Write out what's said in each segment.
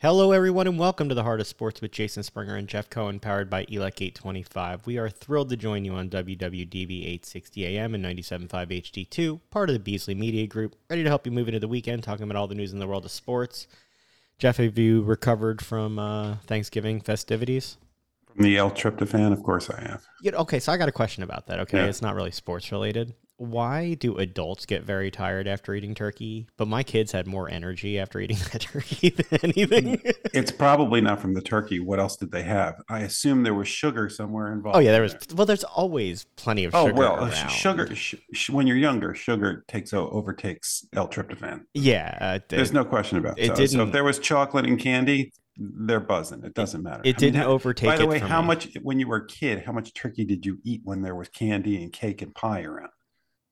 Hello, everyone, and welcome to the Heart of Sports with Jason Springer and Jeff Cohen, powered by ELEC 825. We are thrilled to join you on WWDB 860 AM and 97.5 HD2, part of the Beasley Media Group, ready to help you move into the weekend, talking about all the news in the world of sports. Jeff, have you recovered from uh, Thanksgiving festivities? From the L-tryptophan, of course I have. Yeah, okay, so I got a question about that. Okay, Yeah. it's not really sports related. Why do adults get very tired after eating turkey, but my kids had more energy after eating that turkey than anything? It's probably not from the turkey. What else did they have? I assume there was sugar somewhere involved. oh yeah, there was. Well, there's always plenty of Oh sugar well, around. sh- sugar. Sh- sh- when you're younger, sugar takes overtakes L-tryptophan. Yeah, uh, There's it, no question about it. So, so if there was chocolate and candy, they're buzzing. It doesn't matter. it I didn't how- overtake. By the it way, how me. much when you were a kid? How much turkey did you eat when there was candy and cake and pie around?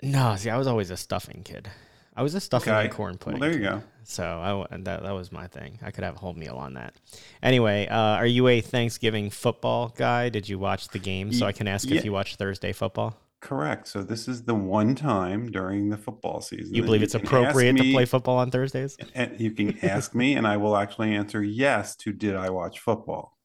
No, see, I was always a stuffing kid. I was a stuffing Okay. and corn Well, pudding. there you kid. go. So I that that was my thing. I could have a whole meal on that. Anyway, uh, are you a Thanksgiving football guy? Did you watch the game? So I can ask yeah. if you watch Thursday football. Correct. So this is the one time during the football season. You believe it's can ask appropriate to play football on Thursdays? And you can ask me, and I will actually answer yes to did I watch football?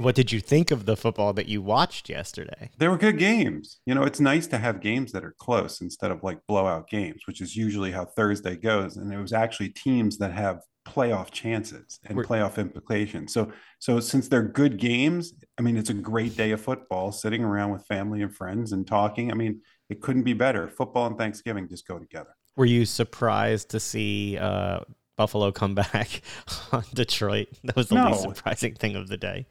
What did you think of the football that you watched yesterday? They were good games. You know, it's nice to have games that are close instead of like blowout games, which is usually how Thursday goes. And it was actually teams that have playoff chances and playoff implications. So, so since they're good games, I mean, it's a great day of football, sitting around with family and friends and talking. I mean, it couldn't be better. Football and Thanksgiving just go together. Were you surprised to see uh, Buffalo come back on Detroit? That was the least surprising thing of the day.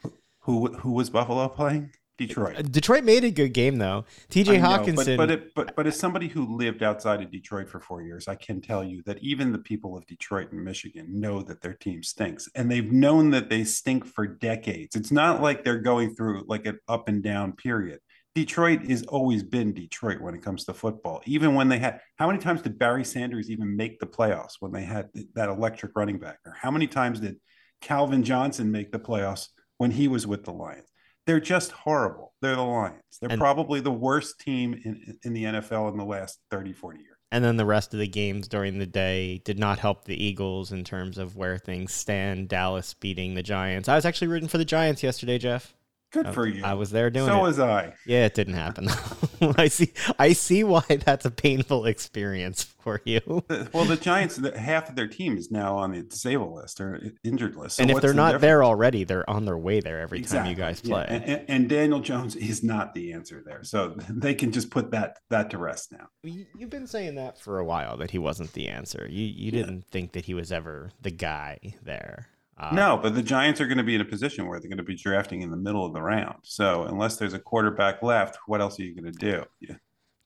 Who who was Buffalo playing? Uh, Detroit. Detroit made a good game though. T.J. Hockenson. But but, it, but but as somebody who lived outside of Detroit for four years, I can tell you that even the people of Detroit and Michigan know that their team stinks, and they've known that they stink for decades. It's not like they're going through like an up and down period. Detroit has always been Detroit when it comes to football. Even when they had, how many times did Barry Sanders even make the playoffs when they had that electric running back? Or how many times did Calvin Johnson make the playoffs when he was with the Lions? They're just horrible. They're the Lions. They're And- probably the worst team in, in the NFL in the last 30, 40 years. and then the rest of the games during the day did not help the Eagles in terms of where things stand. Dallas beating the Giants. I was actually rooting for the Giants yesterday, Jeff. Good I- for you. I was there doing so it. So was I. Yeah, it didn't happen. I see. I see why that's a painful experience for you. Well, the Giants, half of their team is now on the disabled list or injured list. So and if they're the not difference? there already, they're on their way there every time you guys Yeah, play. And, and- and Daniel Jones is not the answer there. So they can just put that that to rest now. You- You've been saying that for a while that he wasn't the answer. You you didn't think that he was ever the guy there. Uh, No, but the Giants are going to be in a position where they're going to be drafting in the middle of the round. So unless there's a quarterback left, what else are you going to do? Yeah.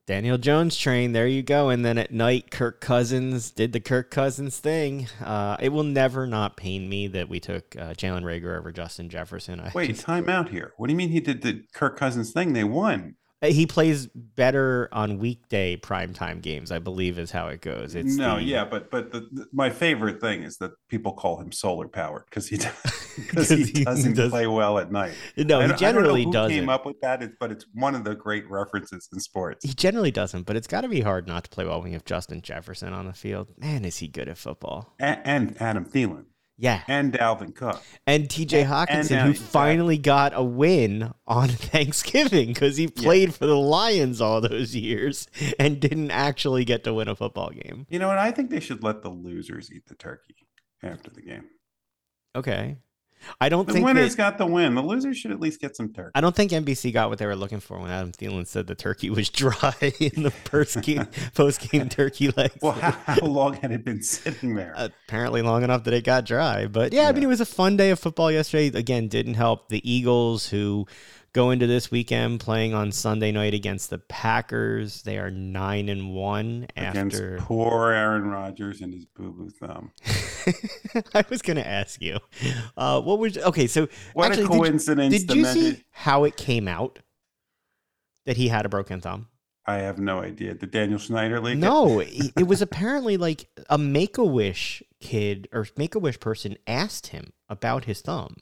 Daniel Jones train. There you go. And then at night, Kirk Cousins did the Kirk Cousins thing. Uh, it will never not pain me that we took uh, Jalen Reagor over Justin Jefferson. I Wait, just- time out here. What do you mean he did the Kirk Cousins thing? They won. Uh, he plays better on weekday primetime games. I believe is how it goes. It's no, the- yeah, but but the, the- my favorite thing is that people call him solar powered because he because 'Cause he he doesn't does- play well at night. No, he generally I don't know who doesn't. Came up with that, but it's one of the great references in sports. He generally doesn't, but it's got to be hard not to play well when you have Justin Jefferson on the field. Man, is he good at football? And, and Adam Thielen Yeah, and Dalvin Cook. and TJ And- Hockenson, and, who finally got a win on Thanksgiving because he played for the Lions all those years and didn't actually get to win a football game. You know what? I think they should let the losers eat the turkey after the game. Okay, I don't think The think winners that- got the win. The losers should at least get some turkey. I don't think NBC got what they were looking for when Adam Thielen said the turkey was dry in the first game, post game turkey legs. Well, how, how long had it been sitting there? apparently long enough that it got dry. But yeah, I mean, it was a fun day of football yesterday. Again, didn't help the Eagles who go into this weekend playing on Sunday night against the Packers. They are nine and one Against after. poor Aaron Rodgers and his boo boo thumb. I was going to ask you, uh, what was okay? So What actually, a did you- coincidence. Did you see how it came out that he had a broken thumb? I have no idea. Did Daniel Schneider leak? No, it it was apparently like a Make a Wish kid or Make a Wish person asked him about his thumb.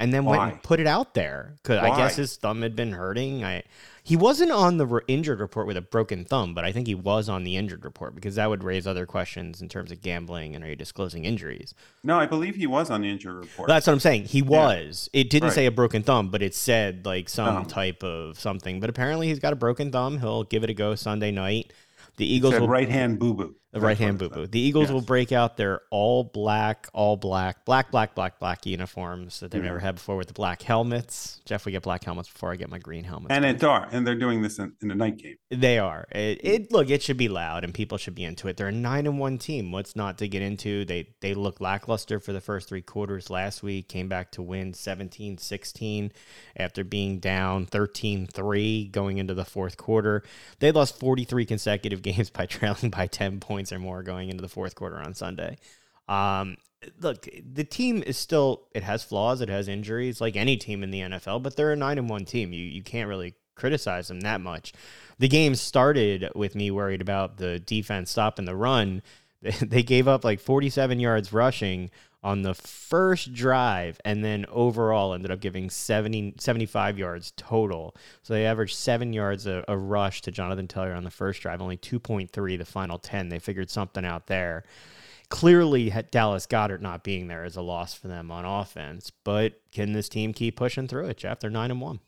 And then went and put it out there because I guess his thumb had been hurting. I he wasn't on the re- injured report with a broken thumb, but I think he was on the injured report because that would raise other questions in terms of gambling and are you disclosing injuries. No, I believe he was on the injured report. That's what I'm saying. He was. It didn't Right. say a broken thumb, but it said like some Oh. type of something. But apparently he's got a broken thumb. He'll give it a go Sunday night. The Eagles Said will right hand boo boo. The right hand boo boo. The Eagles Yes. will break out their all black, all black, black, black, black, black uniforms that they've Yeah. never had before with the black helmets. Jeff, we get black helmets before I get my green helmets. And it are, and they're doing this in, in the night game. They are. It, it look, it should be loud and people should be into it. They're a nine and one team. What's not to get into? They they look lackluster for the first three quarters last week, came back to win 17-16 after being down 13-3 going into the fourth quarter. They lost 43 consecutive games by trailing by 10 points or more going into the fourth quarter on Sunday. Um look, the team is still it has flaws, it has injuries like any team in the NFL, but they're a 9 and 1 team. You you can't really criticize them that much. The game started with me worried about the defense stopping the run. They gave up like 47 yards rushing on the first drive and then overall ended up giving 70 75 yards total. So they averaged 7 yards a, a rush to Jonathan Taylor on the first drive, only 2.3 the final 10. They figured something out there clearly Dallas Goedert not being there is a loss for them on offense. But can this team keep pushing through it, Jeff? They're nine and one.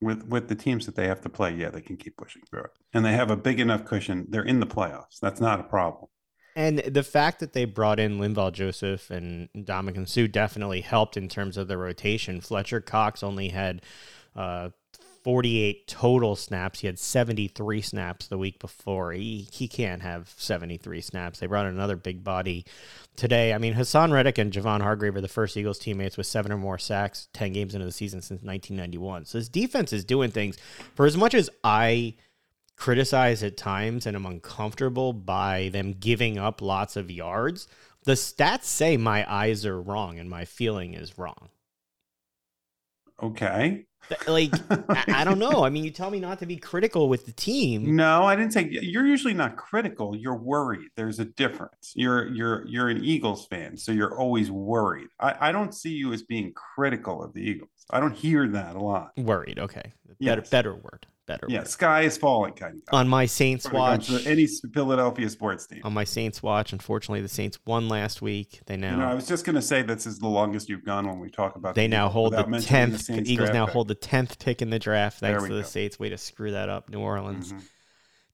With with the teams that they have to play, yeah, they can keep pushing through it. And they have a big enough cushion. They're in the playoffs. That's not a problem. And the fact that they brought in Linval Joseph and Ndamukong Suh definitely helped in terms of the rotation. Fletcher Cox only had uh, 48 total snaps. He had 73 snaps the week before. He, he can't have 73 snaps. They brought in another big body today. I mean, Haason Reddick and Javon Hargrave are the first Eagles teammates with seven or more sacks 10 games into the season since 1991. So this defense is doing things. For as much as I criticize at times and I'm uncomfortable by them giving up lots of yards, the stats say my eyes are wrong and my feeling is wrong. Okay. Like, I, I don't know. I mean, you tell me not to be critical with the team. No, I didn't say you're usually not critical. You're worried. There's a difference. You're you're you're an Eagles fan, so you're always worried. I, I don't see you as being critical of the Eagles. I don't hear that a lot. Worried. Okay. Better, Yes. better word. Better Yeah, word. sky is falling kind of guy. On my Saints When watch, any Philadelphia sports team. on my Saints watch, unfortunately, the Saints won last week. They now You know, I was just going to say this is the longest you've gone when we talk about. They the now hold the tenth. The, Saints Eagles now pick. hold the tenth pick in the draft. Thanks to the go. Saints. Way to screw that up, New Orleans. Mhm.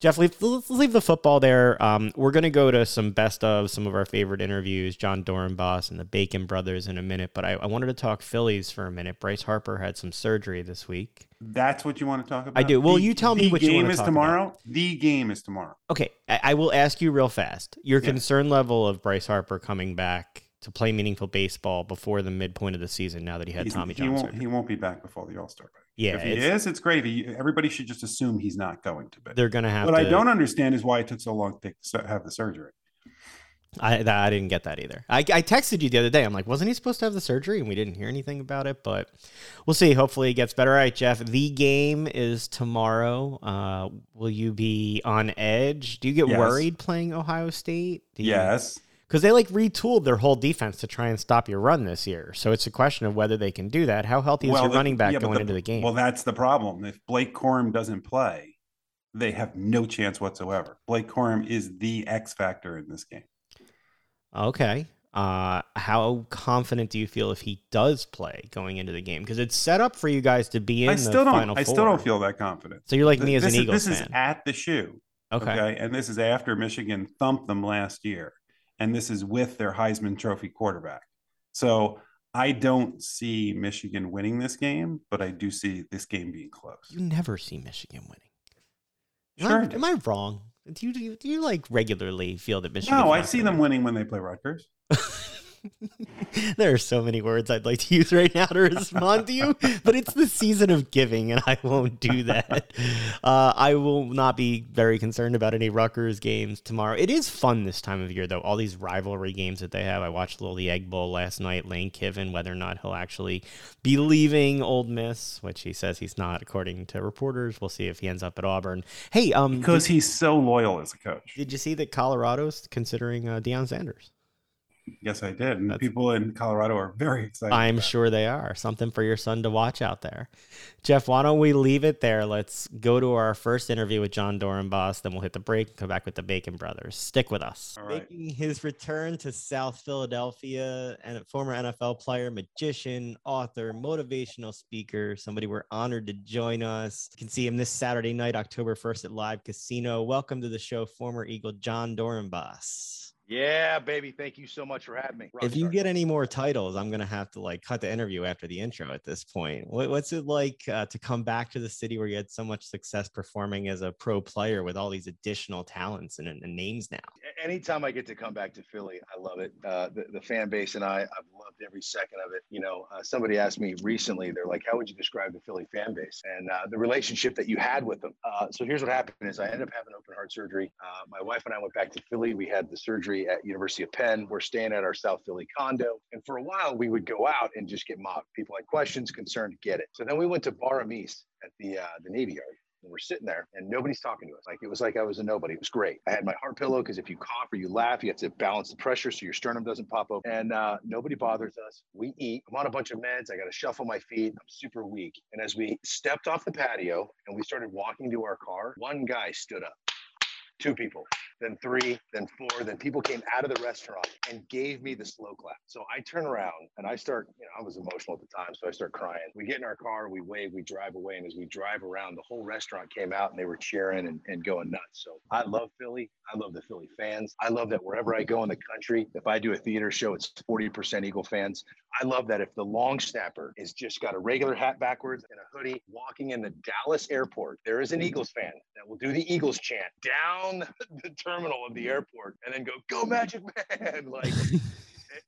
Jeff, leave, let's leave the football there. Um, we're going to go to some best of some of our favorite interviews, Jon Dorenbos and the Bacon brothers in a minute. But I, I wanted to talk Phillies for a minute. Bryce Harper had some surgery this week. That's what you want to talk about. I do. Well, The- you tell me what you game is tomorrow. The game is tomorrow. Okay, I, I will ask you real fast. Your Yeah. concern level of Bryce Harper coming back to play meaningful baseball before the midpoint of the season now that he had He's- Tommy he John won't. surgery. He won't be back before the All Star break. Yeah, if he it's- is, it's gravy. Everybody should just assume he's not going to be. They're going to have What to. I don't understand is why it took so long to have the surgery. I, that, I didn't get that either. I, I texted you the other day. I'm like, wasn't he supposed to have the surgery? And we didn't hear anything about it, but we'll see. Hopefully, it gets better. All right, Jeff. The game is tomorrow. Uh, will you be on edge? Do you get Yes. worried playing Ohio State? You, Yes. Because they like retooled their whole defense to try and stop your run this year. So it's a question of whether they can do that. How healthy is your the- running back yeah, going the- into the game? Well, that's the problem. If Blake Corum doesn't play, they have no chance whatsoever. Blake Corum is the X factor in this game. Okay. Uh, how confident do you feel if he does play going into the game? Because it's set up for you guys to be in I the still don't. I still don't feel that confident. So you're like me as this an is, Eagles This fan. is at the shoe. okay. Okay. And this is after Michigan thumped them last year. And this is with their Heisman Trophy quarterback. So I don't see Michigan winning this game, but I do see this game being close. You never see Michigan winning. Am, Sure. I, am I wrong? Do you, do you do you like regularly feel that Michigan? No, I see them winning when they play Rutgers. there are so many words I'd like to use right now to respond to you, but it's the season of giving, and I won't do that. Uh, I will not be very concerned about any Rutgers games tomorrow. It is fun this time of year, though. All these rivalry games that they have. I watched little the Egg Bowl last night. Lane Kiffin, whether or not he'll actually be leaving Ole Miss, which he says he's not, according to reporters. We'll see if he ends up at Auburn. Hey, um, Because did, he's so loyal as a coach. did you see that Colorado's considering uh, Deion Sanders? Yes, I did. And That's, people in Colorado are very excited. I'm sure they are. Something for your son to watch out there. Jeff, why don't we leave it there? Let's go to our first interview with Jon Dorenbos. Then we'll hit the break and come back with the Bacon Brothers. Stick with us. Making his return to South Philadelphia and a former NFL player, magician, author, motivational speaker, somebody we're honored to join us. You can see him this Saturday night, October 1st at Live Casino. Welcome to the show, former Eagle Jon Dorenbos. Yeah, baby. Thank you so much for having me. Rockstar. If you get any more titles, I'm gonna have to like cut the interview after the intro. At this point, what, what's it like uh, to come back to the city where you had so much success performing as a pro player with all these additional talents and, and names now? Anytime I get to come back to Philly, I love it. Uh, the, the, fan base and I, I've loved every second of it. You know, uh, somebody asked me recently, they're like, "How would you describe the Philly fan base and uh, the relationship that you had with them?" Uh, so here's what happened: is I ended up having open heart surgery. Uh, my wife and I went back to Philly. We had the surgery at University of Penn. We're staying at our South Philly condo. And for a while, we would go out and just get mocked. People had questions, concerned, get it. So then we went to Bar Amis at the uh, the Navy Yard. And we're sitting there and nobody's talking to us. Like it was like I was a nobody. It was great. I had my heart pillow because if you cough or you laugh, you have to balance the pressure so your sternum doesn't pop open. And uh, nobody bothers us. We eat. I'm on a bunch of meds. I got to shuffle my feet. I'm super weak. And as we stepped off the patio and we started walking to our car, one guy stood up. Two people then three, then four. Then people came out of the restaurant and gave me the slow clap. So I turn around and I start, you know, I was emotional at the time. So I start crying. We get in our car, we wave, we drive away. And as we drive around, the whole restaurant came out and they were cheering and, and going nuts. So I love Philly. I love the Philly fans. I love that wherever I go in the country, if I do a theater show, it's 40% Eagle fans. I love that if the long snapper is just got a regular hat backwards and a hoodie walking in the Dallas airport, there is an Eagles fan that will do the Eagles chant down the terminal of the airport and then go, go Magic Man. Like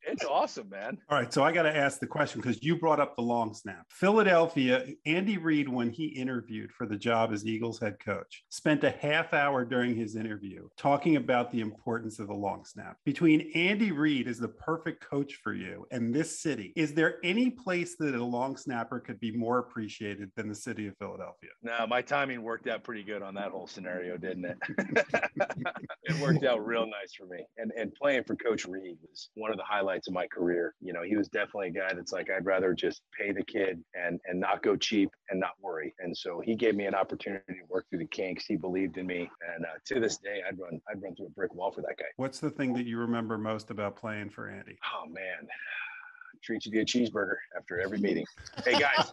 it's awesome, man. All right, so I got to ask the question because you brought up the long snap. Philadelphia, Andy Reid, when he interviewed for the job as Eagles head coach, spent a half hour during his interview talking about the importance of the long snap. Between Andy Reid is the perfect coach for you and this city, is there any place that a long snapper could be more appreciated than the city of Philadelphia? No, my timing worked out pretty good on that whole scenario, didn't it? it worked out real nice for me. And and playing for Coach Reid was one of the highlights of my career. You know, he was definitely a guy that's like, I'd rather just pay the kid and and not go cheap and not worry. And so he gave me an opportunity to work through the kinks. He believed in me, and uh, to this day, I'd run I'd run through a brick wall for that guy. What's the thing that you remember most about playing for Andy? Oh man, treat you to a cheeseburger after every meeting. Hey guys,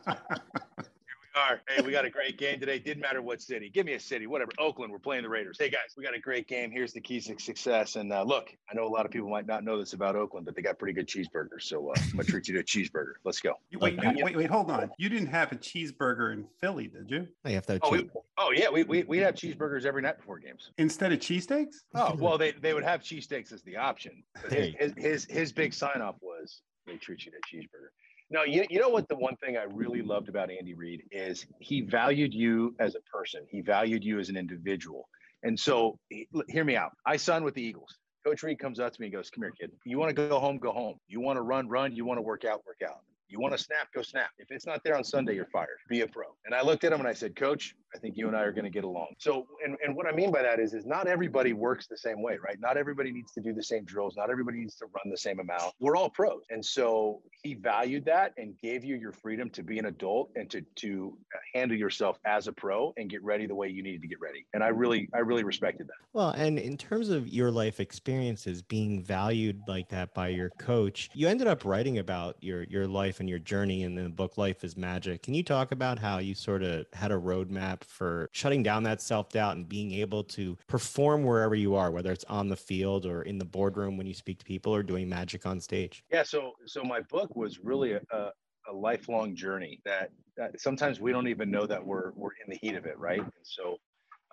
are. Hey, we got a great game today. Didn't matter what city. Give me a city, whatever. Oakland, we're playing the Raiders. Hey, guys, we got a great game. Here's the keys to success. And uh, look, I know a lot of people might not know this about Oakland, but they got pretty good cheeseburgers. So uh, I'm going to treat you to a cheeseburger. Let's go. Wait, wait, wait, wait, hold on. You didn't have a cheeseburger in Philly, did you? I have to. Oh, we, oh, yeah. We, we, we have cheeseburgers every night before games. Instead of cheesesteaks? Oh, well, they, they would have cheesesteaks as the option. His, his, his, his big sign off was they treat you to a cheeseburger. No, you, you know what? The one thing I really loved about Andy Reid is he valued you as a person. He valued you as an individual. And so, hear me out. I signed with the Eagles. Coach Reid comes up to me and goes, "Come here, kid. You want to go home? Go home. You want to run? Run. You want to work out? Work out. You want to snap? Go snap. If it's not there on Sunday, you're fired. Be a pro." And I looked at him and I said, "Coach, I think you and I are going to get along. So, and, and what I mean by that is, is not everybody works the same way, right? Not everybody needs to do the same drills. Not everybody needs to run the same amount. We're all pros. And so he valued that and gave you your freedom to be an adult and to, to uh, handle yourself as a pro and get ready the way you needed to get ready. And I really, I really respected that. Well, and in terms of your life experiences being valued like that by your coach, you ended up writing about your, your life and your journey in the book, Life is Magic. Can you talk about how you sort of had a roadmap for shutting down that self doubt and being able to perform wherever you are, whether it's on the field or in the boardroom when you speak to people or doing magic on stage? Yeah. So, so my book was really a, a, a lifelong journey that, that sometimes we don't even know that we're, we're in the heat of it. Right. And so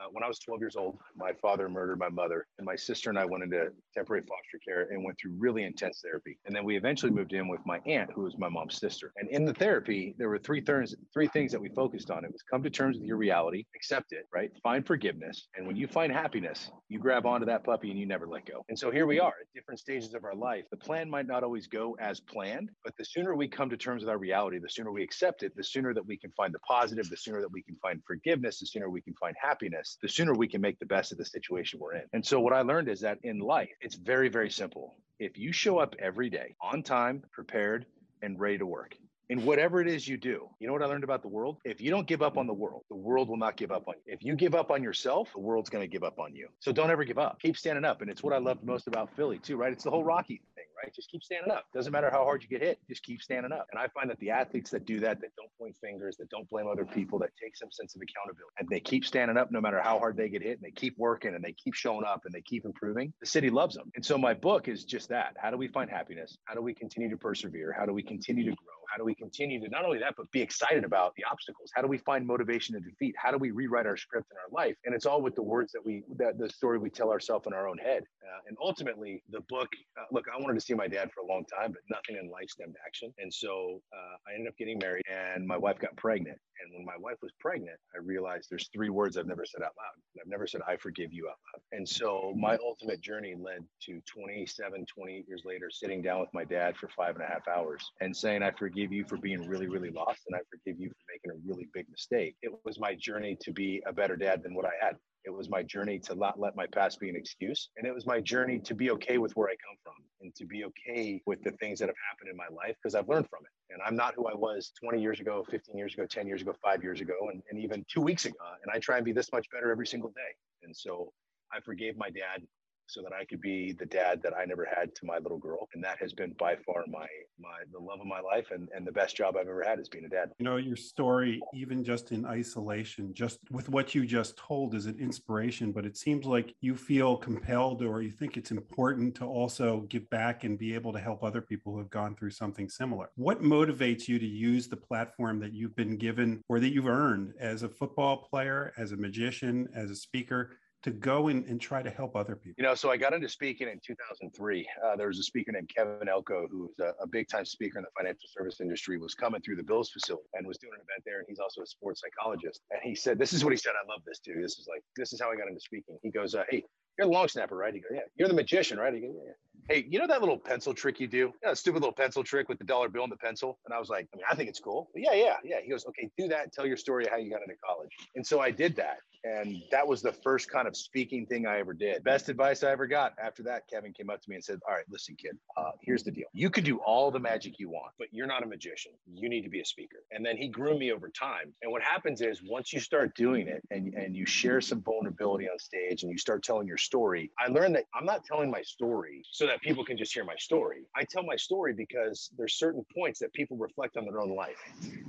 uh, when I was 12 years old, my father murdered my mother, and my sister and I went into temporary foster care and went through really intense therapy. And then we eventually moved in with my aunt, who was my mom's sister. And in the therapy, there were three things, three things that we focused on. It was come to terms with your reality, accept it, right? Find forgiveness, and when you find happiness, you grab onto that puppy and you never let go. And so here we are at different stages of our life. The plan might not always go as planned, but the sooner we come to terms with our reality, the sooner we accept it, the sooner that we can find the positive, the sooner that we can find forgiveness, the sooner we can find happiness best, the sooner we can make the best of the situation we're in. And so what I learned is that in life, it's very, very simple. If you show up every day on time, prepared, and ready to work, in whatever it is you do. You know what I learned about the world? If you don't give up on the world, the world will not give up on you. If you give up on yourself, the world's going to give up on you. So don't ever give up. Keep standing up. And it's what I loved most about Philly, too, right? It's the whole Rocky right? Just keep standing up. Doesn't matter how hard you get hit, just keep standing up. And I find that the athletes that do that, that don't point fingers, that don't blame other people, that take some sense of accountability, and they keep standing up no matter how hard they get hit, and they keep working and they keep showing up and they keep improving, the city loves them. And so my book is just that. How do we find happiness? How do we continue to persevere? How do we continue to grow? How do we continue to not only that, but be excited about the obstacles? How do we find motivation to defeat? How do we rewrite our script in our life? And it's all with the words that we, that the story we tell ourselves in our own head. Uh, and ultimately, the book, uh, look, I wanted to see my dad for a long time, but nothing in life stemmed action. And so uh, I ended up getting married and my wife got pregnant. And when my wife was pregnant, I realized there's three words I've never said out loud. I've never said, I forgive you out loud. And so mm-hmm. my ultimate journey led to 27, 28 years later, sitting down with my dad for five and a half hours and saying, I forgive you for being really, really lost. And I forgive you for making a really big mistake. It was my journey to be a better dad than what I had. It was my journey to not let my past be an excuse. And it was my journey to be okay with where I come from and to be okay with the things that have happened in my life because I've learned from it. And I'm not who I was 20 years ago, 15 years ago, 10 years ago, five years ago, and, and even two weeks ago. And I try and be this much better every single day. And so I forgave my dad so that I could be the dad that I never had to my little girl. And that has been by far my my the love of my life and, and the best job I've ever had is being a dad. You know, your story, even just in isolation, just with what you just told is an inspiration, but it seems like you feel compelled or you think it's important to also give back and be able to help other people who have gone through something similar. What motivates you to use the platform that you've been given or that you've earned as a football player, as a magician, as a speaker? To go in and try to help other people? You know, so I got into speaking in 2003. Uh, there was a speaker named Kevin Elko, who was a, a big time speaker in the financial service industry, was coming through the Bills facility and was doing an event there. And he's also a sports psychologist. And he said, This is what he said. I love this too. This is like, this is how I got into speaking. He goes, uh, Hey, you're the long snapper, right? He goes, Yeah. You're the magician, right? He goes, Yeah. Hey, you know that little pencil trick you do? Yeah, stupid little pencil trick with the dollar bill and the pencil. And I was like, I mean, I think it's cool. But yeah, yeah, yeah. He goes, okay, do that. Tell your story of how you got into college. And so I did that. And that was the first kind of speaking thing I ever did. Best advice I ever got. After that, Kevin came up to me and said, All right, listen, kid, uh, here's the deal. You can do all the magic you want, but you're not a magician. You need to be a speaker. And then he grew me over time. And what happens is once you start doing it and, and you share some vulnerability on stage and you start telling your story, I learned that I'm not telling my story so that people can just hear my story. I tell my story because there's certain points that people reflect on their own life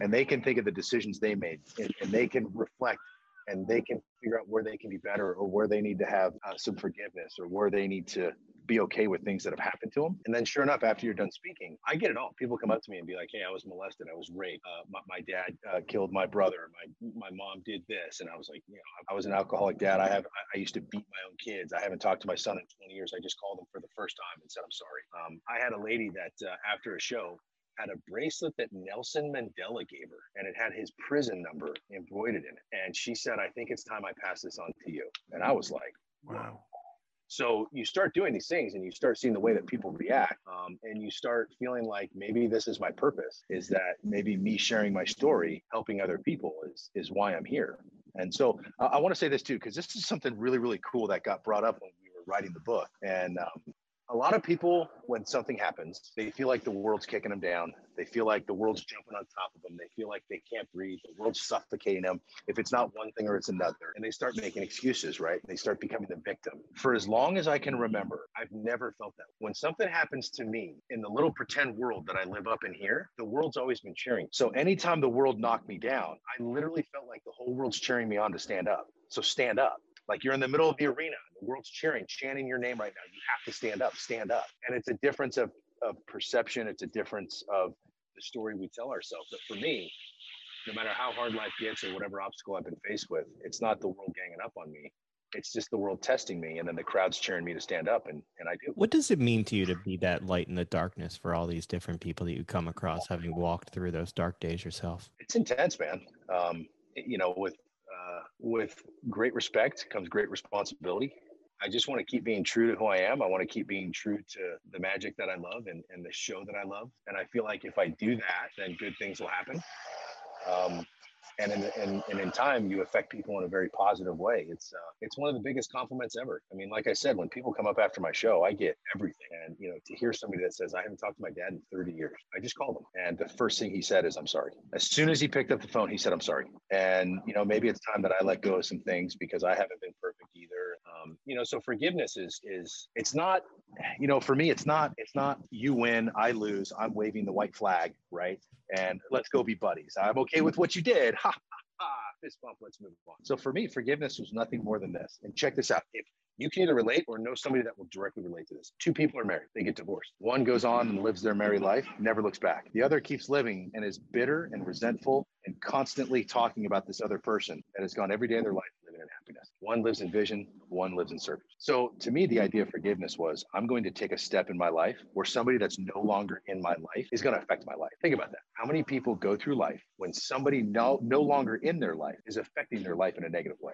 and they can think of the decisions they made and, and they can reflect and they can figure out where they can be better or where they need to have uh, some forgiveness or where they need to be okay with things that have happened to them. And then, sure enough, after you're done speaking, I get it all. People come up to me and be like, "Hey, I was molested. I was raped. Uh, my, my, dad uh, killed my brother. My my mom did this." And I was like, "You know, I was an alcoholic dad. I have I, I used to beat my own kids. I haven't talked to my son in 20 years. I just called him for the first time and said I'm sorry." Um, I had a lady that uh, after a show had a bracelet that Nelson Mandela gave her, and it had his prison number embroidered in it. And she said, I think it's time I pass this on to you. And I was like, wow. So you start doing these things and you start seeing the way that people react. Um, and you start feeling like maybe this is my purpose is that maybe me sharing my story, helping other people is, is why I'm here. And so uh, I want to say this too, because this is something really, really cool that got brought up when we were writing the book. And um, a lot of people, when something happens, they feel like the world's kicking them down. They feel like the world's jumping on top of them. They feel like they can't breathe. The world's suffocating them. If it's not one thing or it's another, and they start making excuses, right? They start becoming the victim. For as long as I can remember, I've never felt that. When something happens to me in the little pretend world that I live up in here, the world's always been cheering. So anytime the world knocked me down, I literally felt like the whole world's cheering me on to stand up. So stand up. Like you're in the middle of the arena, the world's cheering, chanting your name right now. You have to stand up, stand up. And it's a difference of, of perception. It's a difference of the story we tell ourselves. But for me, no matter how hard life gets or whatever obstacle I've been faced with, it's not the world ganging up on me. It's just the world testing me, and then the crowd's cheering me to stand up, and, and I do. What does it mean to you to be that light in the darkness for all these different people that you come across, having walked through those dark days yourself? It's intense, man. Um, you know, with uh, with great respect comes great responsibility. I just want to keep being true to who I am. I want to keep being true to the magic that I love and, and the show that I love. And I feel like if I do that, then good things will happen. Um, and in, in, and in time you affect people in a very positive way. It's uh, it's one of the biggest compliments ever. I mean like i said when people come up after my show i get everything. And you know to hear somebody that says i haven't talked to my dad in 30 years i just called him and the first thing he said is i'm sorry. As soon as he picked up the phone he said i'm sorry. And you know maybe it's time that i let go of some things because i haven't been perfect um, you know so forgiveness is is it's not you know for me it's not it's not you win i lose i'm waving the white flag right? And let's go be buddies. I'm okay with what you did. Ha ha ha fist bump let's move on. So for me forgiveness was nothing more than this. And check this out. If you can either relate or know somebody that will directly relate to this. Two people are married, they get divorced. One goes on and lives their married life, never looks back. The other keeps living and is bitter and resentful and constantly talking about this other person that has gone every day of their life happiness. One lives in vision, one lives in service. So to me, the idea of forgiveness was I'm going to take a step in my life where somebody that's no longer in my life is going to affect my life. Think about that. How many people go through life when somebody no, no longer in their life is affecting their life in a negative way?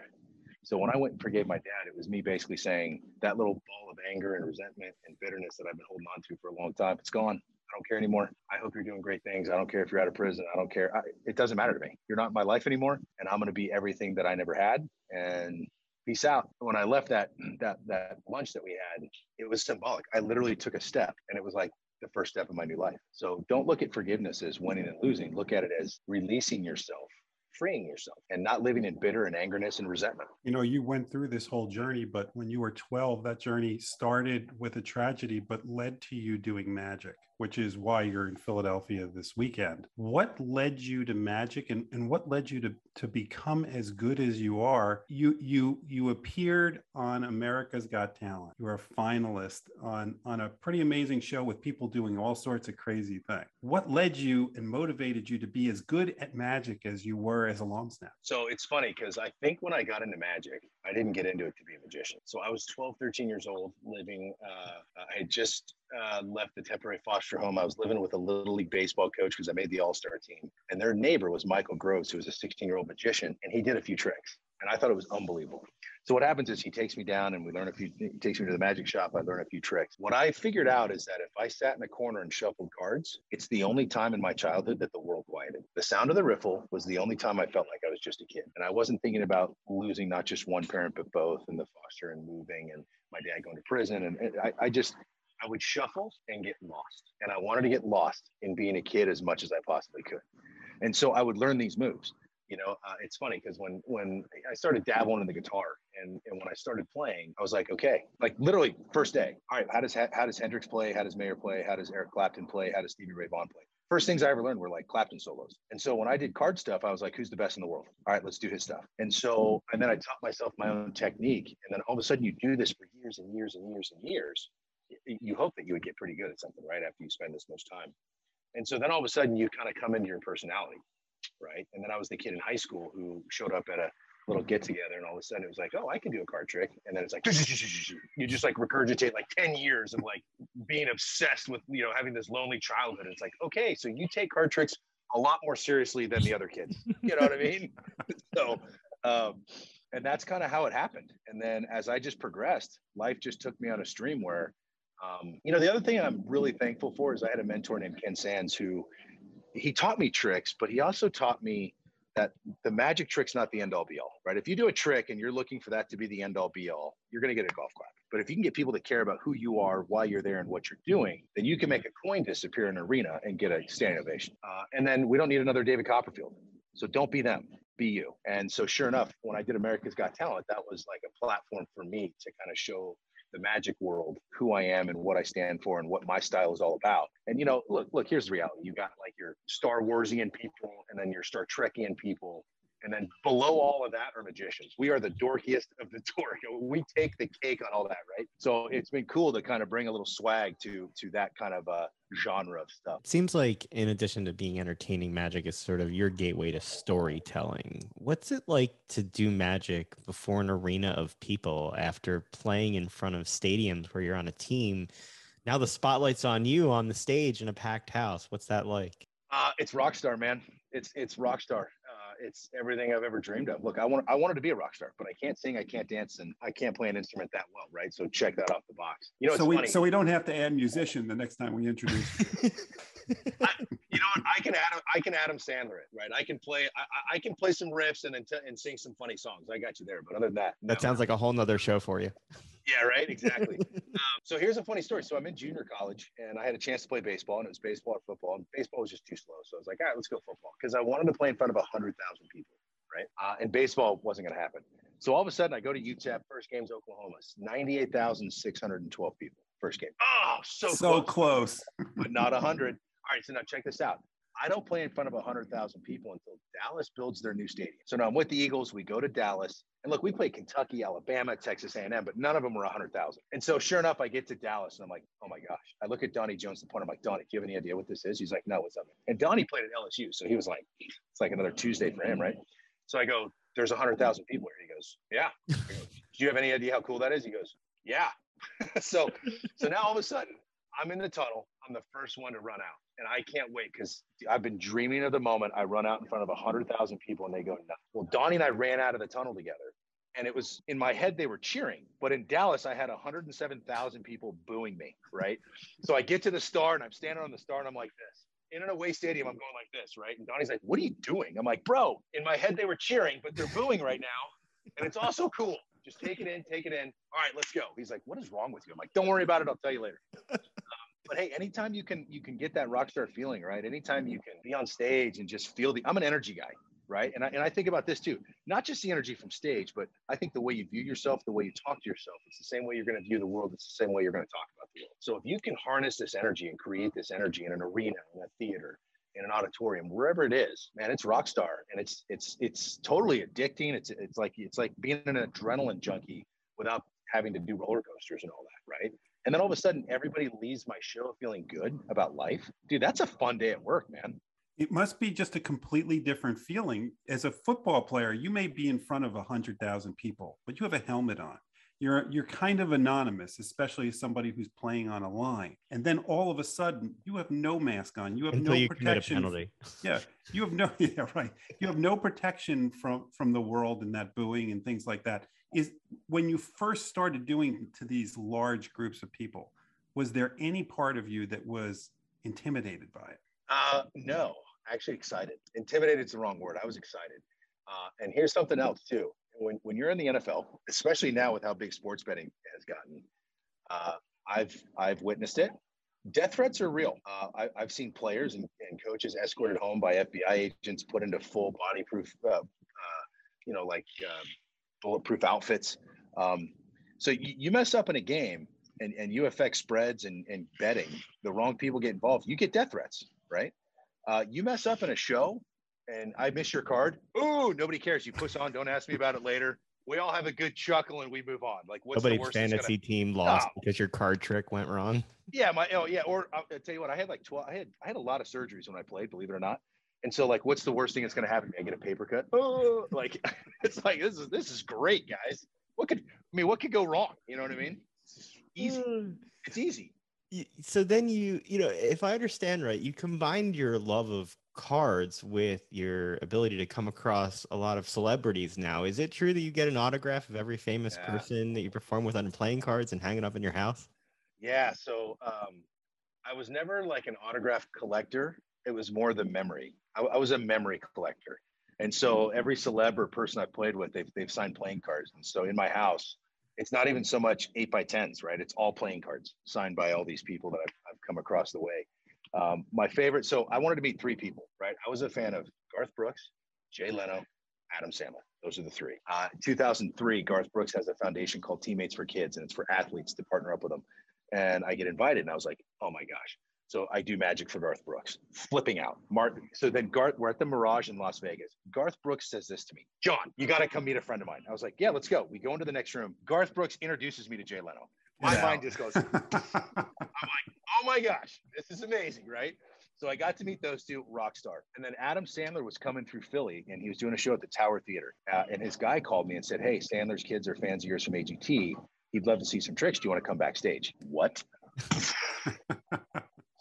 So when I went and forgave my dad, it was me basically saying that little ball of anger and resentment and bitterness that I've been holding on to for a long time, it's gone. I don't care anymore. I hope you're doing great things. I don't care if you're out of prison. I don't care. I, it doesn't matter to me. You're not in my life anymore, and I'm going to be everything that I never had. And peace out. When I left that that that lunch that we had, it was symbolic. I literally took a step, and it was like the first step of my new life. So don't look at forgiveness as winning and losing. Look at it as releasing yourself freeing yourself and not living in bitter and angerness and resentment. You know, you went through this whole journey, but when you were 12, that journey started with a tragedy, but led to you doing magic which is why you're in Philadelphia this weekend. What led you to magic and, and what led you to, to become as good as you are? You you you appeared on America's Got Talent. You were a finalist on, on a pretty amazing show with people doing all sorts of crazy things. What led you and motivated you to be as good at magic as you were as a long snap? So it's funny because I think when I got into magic, I didn't get into it to be a magician. So I was 12, 13 years old, living, uh, I had just uh, left the temporary foster home. I was living with a little league baseball coach because I made the all star team. And their neighbor was Michael Groves, who was a 16 year old magician, and he did a few tricks. And I thought it was unbelievable. So what happens is he takes me down and we learn a few, he takes me to the magic shop. I learn a few tricks. What I figured out is that if I sat in a corner and shuffled cards, it's the only time in my childhood that the world quieted. The sound of the riffle was the only time I felt like I was just a kid. And I wasn't thinking about losing not just one parent, but both and the foster and moving and my dad going to prison. And I, I just, I would shuffle and get lost. And I wanted to get lost in being a kid as much as I possibly could. And so I would learn these moves. You know, uh, it's funny because when when I started dabbling in the guitar and, and when I started playing, I was like, okay, like literally first day. All right, how does how does Hendrix play? How does Mayer play? How does Eric Clapton play? How does Stevie Ray Vaughan play? First things I ever learned were like Clapton solos. And so when I did card stuff, I was like, who's the best in the world? All right, let's do his stuff. And so, and then I taught myself my own technique. And then all of a sudden you do this for years and years and years and years you hope that you would get pretty good at something right after you spend this much time and so then all of a sudden you kind of come into your personality right? And then i was the kid in high school who showed up at a little get together and all of a sudden it was like oh i can do a card trick. And then it's like you just like regurgitate like 10 years of like being obsessed with you know having this lonely childhood. It's like okay so you take card tricks a lot more seriously than the other kids. You know what i mean? So um, and that's kind of how it happened. And then as i just progressed life just took me on a stream where um, you know, the other thing I'm really thankful for is I had a mentor named Ken Sands who he taught me tricks, but he also taught me that the magic trick's not the end all be all, right? If you do a trick and you're looking for that to be the end all be all, you're going to get a golf clap. But if you can get people to care about who you are, why you're there, and what you're doing, then you can make a coin disappear in an arena and get a standing ovation. Uh, and then we don't need another David Copperfield. So don't be them, be you. And so, sure enough, when I did America's Got Talent, that was like a platform for me to kind of show the magic world, who I am and what I stand for and what my style is all about. And you know, look, look, here's the reality. You got like your Star Warsian people and then your Star Trekian people. And then below all of that are magicians. We are the dorkiest of the dork. We take the cake on all that, right? So it's been cool to kind of bring a little swag to to that kind of uh, genre of stuff. Seems like in addition to being entertaining, magic is sort of your gateway to storytelling. What's it like to do magic before an arena of people after playing in front of stadiums where you're on a team? Now the spotlight's on you on the stage in a packed house. What's that like? Uh, it's rock star, man. It's it's rock star it's everything I've ever dreamed of. Look, I want I wanted to be a rock star, but I can't sing, I can't dance, and I can't play an instrument that well, right? So check that off the box. You know, so we funny. so we don't have to add musician the next time we introduce. I, you know what? I can add I can Adam Sandler it, right? I can play, I, I can play some riffs and and sing some funny songs. I got you there. But other than that, no. that sounds like a whole nother show for you. Yeah, right. Exactly. um, so here's a funny story. So I'm in junior college, and I had a chance to play baseball, and it was baseball or football, and baseball was just too slow. So I was like, all right, let's go football because I wanted to play in front of hundred thousand people, right? Uh, and baseball wasn't going to happen. So all of a sudden, I go to UTEP. First game's Oklahoma. Ninety-eight thousand six hundred and twelve people. First game. Oh, so so close, close. but not hundred. All right, so now check this out. I don't play in front of 100,000 people until Dallas builds their new stadium. So now I'm with the Eagles. We go to Dallas. And look, we play Kentucky, Alabama, Texas A&M, but none of them were 100,000. And so sure enough, I get to Dallas and I'm like, oh my gosh. I look at Donnie Jones, the point. I'm like, Donnie, do you have any idea what this is? He's like, no, what's up? And Donnie played at LSU. So he was like, it's like another Tuesday for him, right? So I go, there's 100,000 people here. He goes, yeah. Go, do you have any idea how cool that is? He goes, yeah. so, so now all of a sudden I'm in the tunnel. I'm the first one to run out and I can't wait because I've been dreaming of the moment I run out in front of 100,000 people and they go. Well, Donnie and I ran out of the tunnel together. And it was in my head, they were cheering. But in Dallas, I had 107,000 people booing me, right? so I get to the star and I'm standing on the star and I'm like this. In an away stadium, I'm going like this, right? And Donnie's like, What are you doing? I'm like, Bro, in my head, they were cheering, but they're booing right now. And it's also cool. Just take it in, take it in. All right, let's go. He's like, What is wrong with you? I'm like, Don't worry about it. I'll tell you later but hey, anytime you can you can get that rock star feeling, right? Anytime you can be on stage and just feel the I'm an energy guy, right? And I, and I think about this too, not just the energy from stage, but I think the way you view yourself, the way you talk to yourself, it's the same way you're going to view the world. It's the same way you're going to talk about the world. So if you can harness this energy and create this energy in an arena, in a theater, in an auditorium, wherever it is, man, it's rock star, and it's it's it's totally addicting. It's it's like it's like being an adrenaline junkie without having to do roller coasters and all that, right? And then all of a sudden, everybody leaves my show feeling good about life. Dude, that's a fun day at work, man. It must be just a completely different feeling. As a football player, you may be in front of 100,000 people, but you have a helmet on. You're, you're kind of anonymous, especially as somebody who's playing on a line. And then all of a sudden, you have no mask on. You have Until no you protection. penalty. Yeah, you have no. Yeah, right. You have no protection from from the world and that booing and things like that is when you first started doing to these large groups of people was there any part of you that was intimidated by it? Uh, no actually excited. Intimidated is the wrong word. I was excited. Uh, and here's something else too. When, when you're in the nfl especially now with how big sports betting has gotten uh, i've i've witnessed it. Death threats are real. Uh, I, have seen players and, and, coaches escorted home by fbi agents put into full body proof uh, uh, you know like um, bulletproof outfits. Um, so you, you, mess up in a game and, and you affect spreads and, and betting, the wrong people get involved, you get death threats, right? Uh, you mess up in a show and I miss your card. Ooh, nobody cares. You push on, don't ask me about it later. We all have a good chuckle and we move on. Like what's Nobody's fantasy gonna... team lost no. because your card trick went wrong. Yeah, my oh yeah. Or I'll, I'll tell you what, I had like 12, I had I had a lot of surgeries when I played, believe it or not. And so, like, what's the worst thing that's going to happen? I get a paper cut. Oh, like it's like this is this is great, guys. What could I mean? What could go wrong? You know what I mean? It's easy. Hmm. It's easy. So then you, you know, if I understand right, you combined your love of cards with your ability to come across a lot of celebrities now. Is it true that you get an autograph of every famous yeah. person that you perform with on playing cards and hang it up in your house? Yeah. So um, I was never like an autograph collector it was more the memory. I, I, was a memory collector. And so every celeb or person I've played with, they've, they've signed playing cards. And so in my house, it's not even so much eight by tens, right? It's all playing cards signed by all these people that I've, I've come across the way. Um, my favorite, so I wanted to meet three people, right? I was a fan of Garth Brooks, Jay Leno, Adam Sandler. Those are the three. Uh, 2003, Garth Brooks has a foundation called Teammates for Kids, and it's for athletes to partner up with them. And I get invited, and I was like, oh my gosh, so I do magic for Garth Brooks, flipping out. Martin. So then Garth, we're at the Mirage in Las Vegas. Garth Brooks says this to me, Jon, you got to come meet a friend of mine. I was like, yeah, let's go. We go into the next room. Garth Brooks introduces me to Jay Leno. My yeah. mind just goes, I'm like, oh my gosh, this is amazing, right? So I got to meet those two rock star. And then Adam Sandler was coming through Philly and he was doing a show at the Tower Theater. Uh, and his guy called me and said, Hey, Sandler's kids are fans of yours from AGT. He'd love to see some tricks. Do you want to come backstage? What?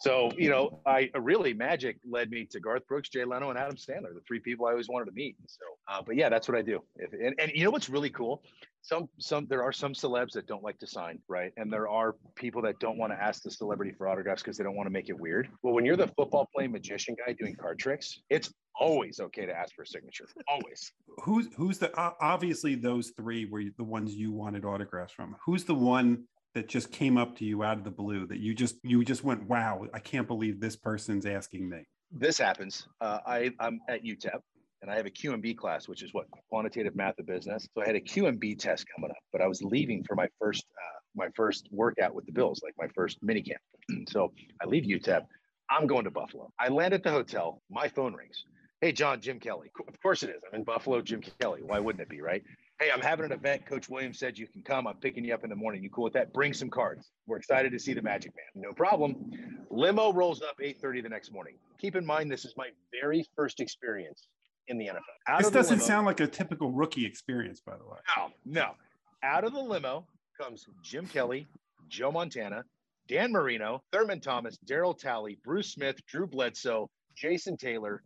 So, you know, I really magic led me to Garth Brooks, Jay Leno, and Adam Sandler, the three people I always wanted to meet. So, uh, but yeah, that's what I do. If, and, and you know what's really cool? Some some there are some celebs that don't like to sign, right? And there are people that don't want to ask the celebrity for autographs because they don't want to make it weird. Well, when you're the football playing magician guy doing card tricks, it's always okay to ask for a signature. Always. Who's who's the uh, obviously those three were the ones you wanted autographs from. Who's the one that just came up to you out of the blue that you just you just went wow i can't believe this person's asking me. This happens. Uh, I, i'm at utep and i have a qmb class which is what quantitative math of business. So i had a qmb test coming up but i was leaving for my first uh, my first workout with the bills like my first mini camp so i leave utep i'm going to buffalo. I land at the hotel. My phone rings. Hey john jim kelly. Of course it is. I'm in buffalo jim kelly. Why wouldn't it be right Hey, I'm having an event. Coach Williams said you can come. I'm picking you up in the morning. You cool with that? Bring some cards. We're excited to see the Magic Man. No problem. Limo rolls up 8:30 the next morning. Keep in mind, this is my very first experience in the NFL. Out this doesn't limo, sound like a typical rookie experience, by the way. No, no. Out of the limo comes Jim Kelly, Joe Montana, Dan Marino, Thurman Thomas, Darryl Talley, Bruce Smith, Drew Bledsoe, Jason Taylor,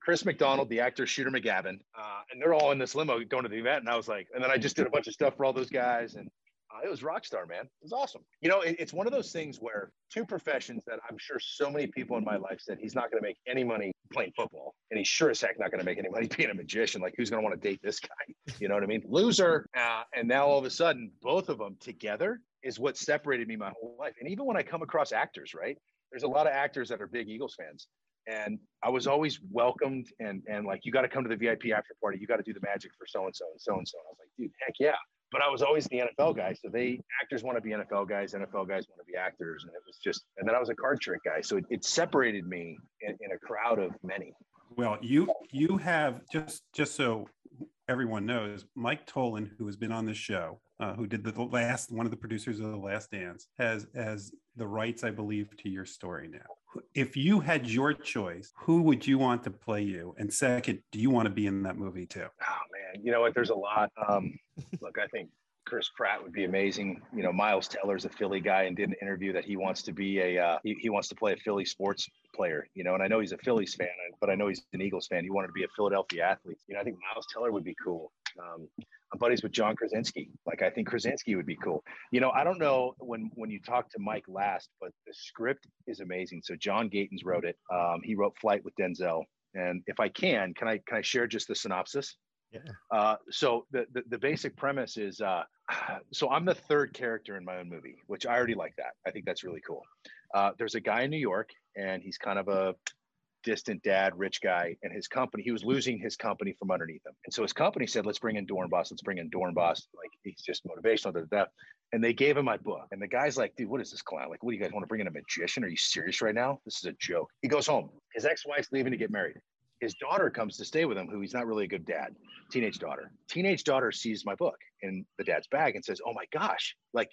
Chris McDonald, the actor Shooter McGavin, uh, and they're all in this limo going to the event. And I was like, and then I just did a bunch of stuff for all those guys, and uh, it was rock star, man. It was awesome. You know, it, it's one of those things where two professions that I'm sure so many people in my life said he's not going to make any money playing football, and he's sure as heck not going to make any money being a magician. Like, who's going to want to date this guy? You know what I mean? Loser. Uh, and now all of a sudden, both of them together is what separated me my whole life. And even when I come across actors, right? There's a lot of actors that are big Eagles fans and I was always welcomed and and like you got to come to the VIP after party. You got to do the magic for so and so and so and so. I was like, dude, heck yeah. But I was always the NFL guy, so they actors want to be NFL guys, NFL guys want to be actors, and it was just. And then I was a card trick guy, so it, it separated me in, in a crowd of many. Well, you you have just just so everyone knows, Mike Tollin, who has been on this show, uh, who did the last one of the producers of the Last Dance, has has the rights, I believe, to your story now if you had your choice, who would you want to play you? And second, do you want to be in that movie too? Oh man, you know what? There's a lot. Um, look, I think Chris Pratt would be amazing. You know, Miles Teller's a Philly guy and did an interview that he wants to be a uh, he, he wants to play a Philly sports player. You know, and I know he's a Phillies fan, but I know he's an Eagles fan. He wanted to be a Philadelphia athlete. You know, I think Miles Teller would be cool. Um, I'm buddies with John Krasinski. Like I think Krasinski would be cool. You know, I don't know when when you talked to Mike last, but the script is amazing. So John Gatins wrote it. Um, he wrote Flight with Denzel. And if I can, can I can I share just the synopsis? Yeah. Uh, so the, the, the basic premise is uh, so I'm the third character in my own movie, which I already like that. I think that's really cool. Uh, there's a guy in New York, and he's kind of a distant dad, rich guy, and his company, he was losing his company from underneath him. And so his company said, let's bring in Dorenbos, let's bring in Dorenbos. Like he's just motivational, da, da, da. And they gave him my book. And the guy's like, dude, what is this clown? Like, what do you guys want to bring in a magician? Are you serious right now? This is a joke. He goes home. His ex-wife's leaving to get married. His daughter comes to stay with him, who he's not really a good dad, teenage daughter. Teenage daughter sees my book in the dad's bag and says, Oh my gosh, like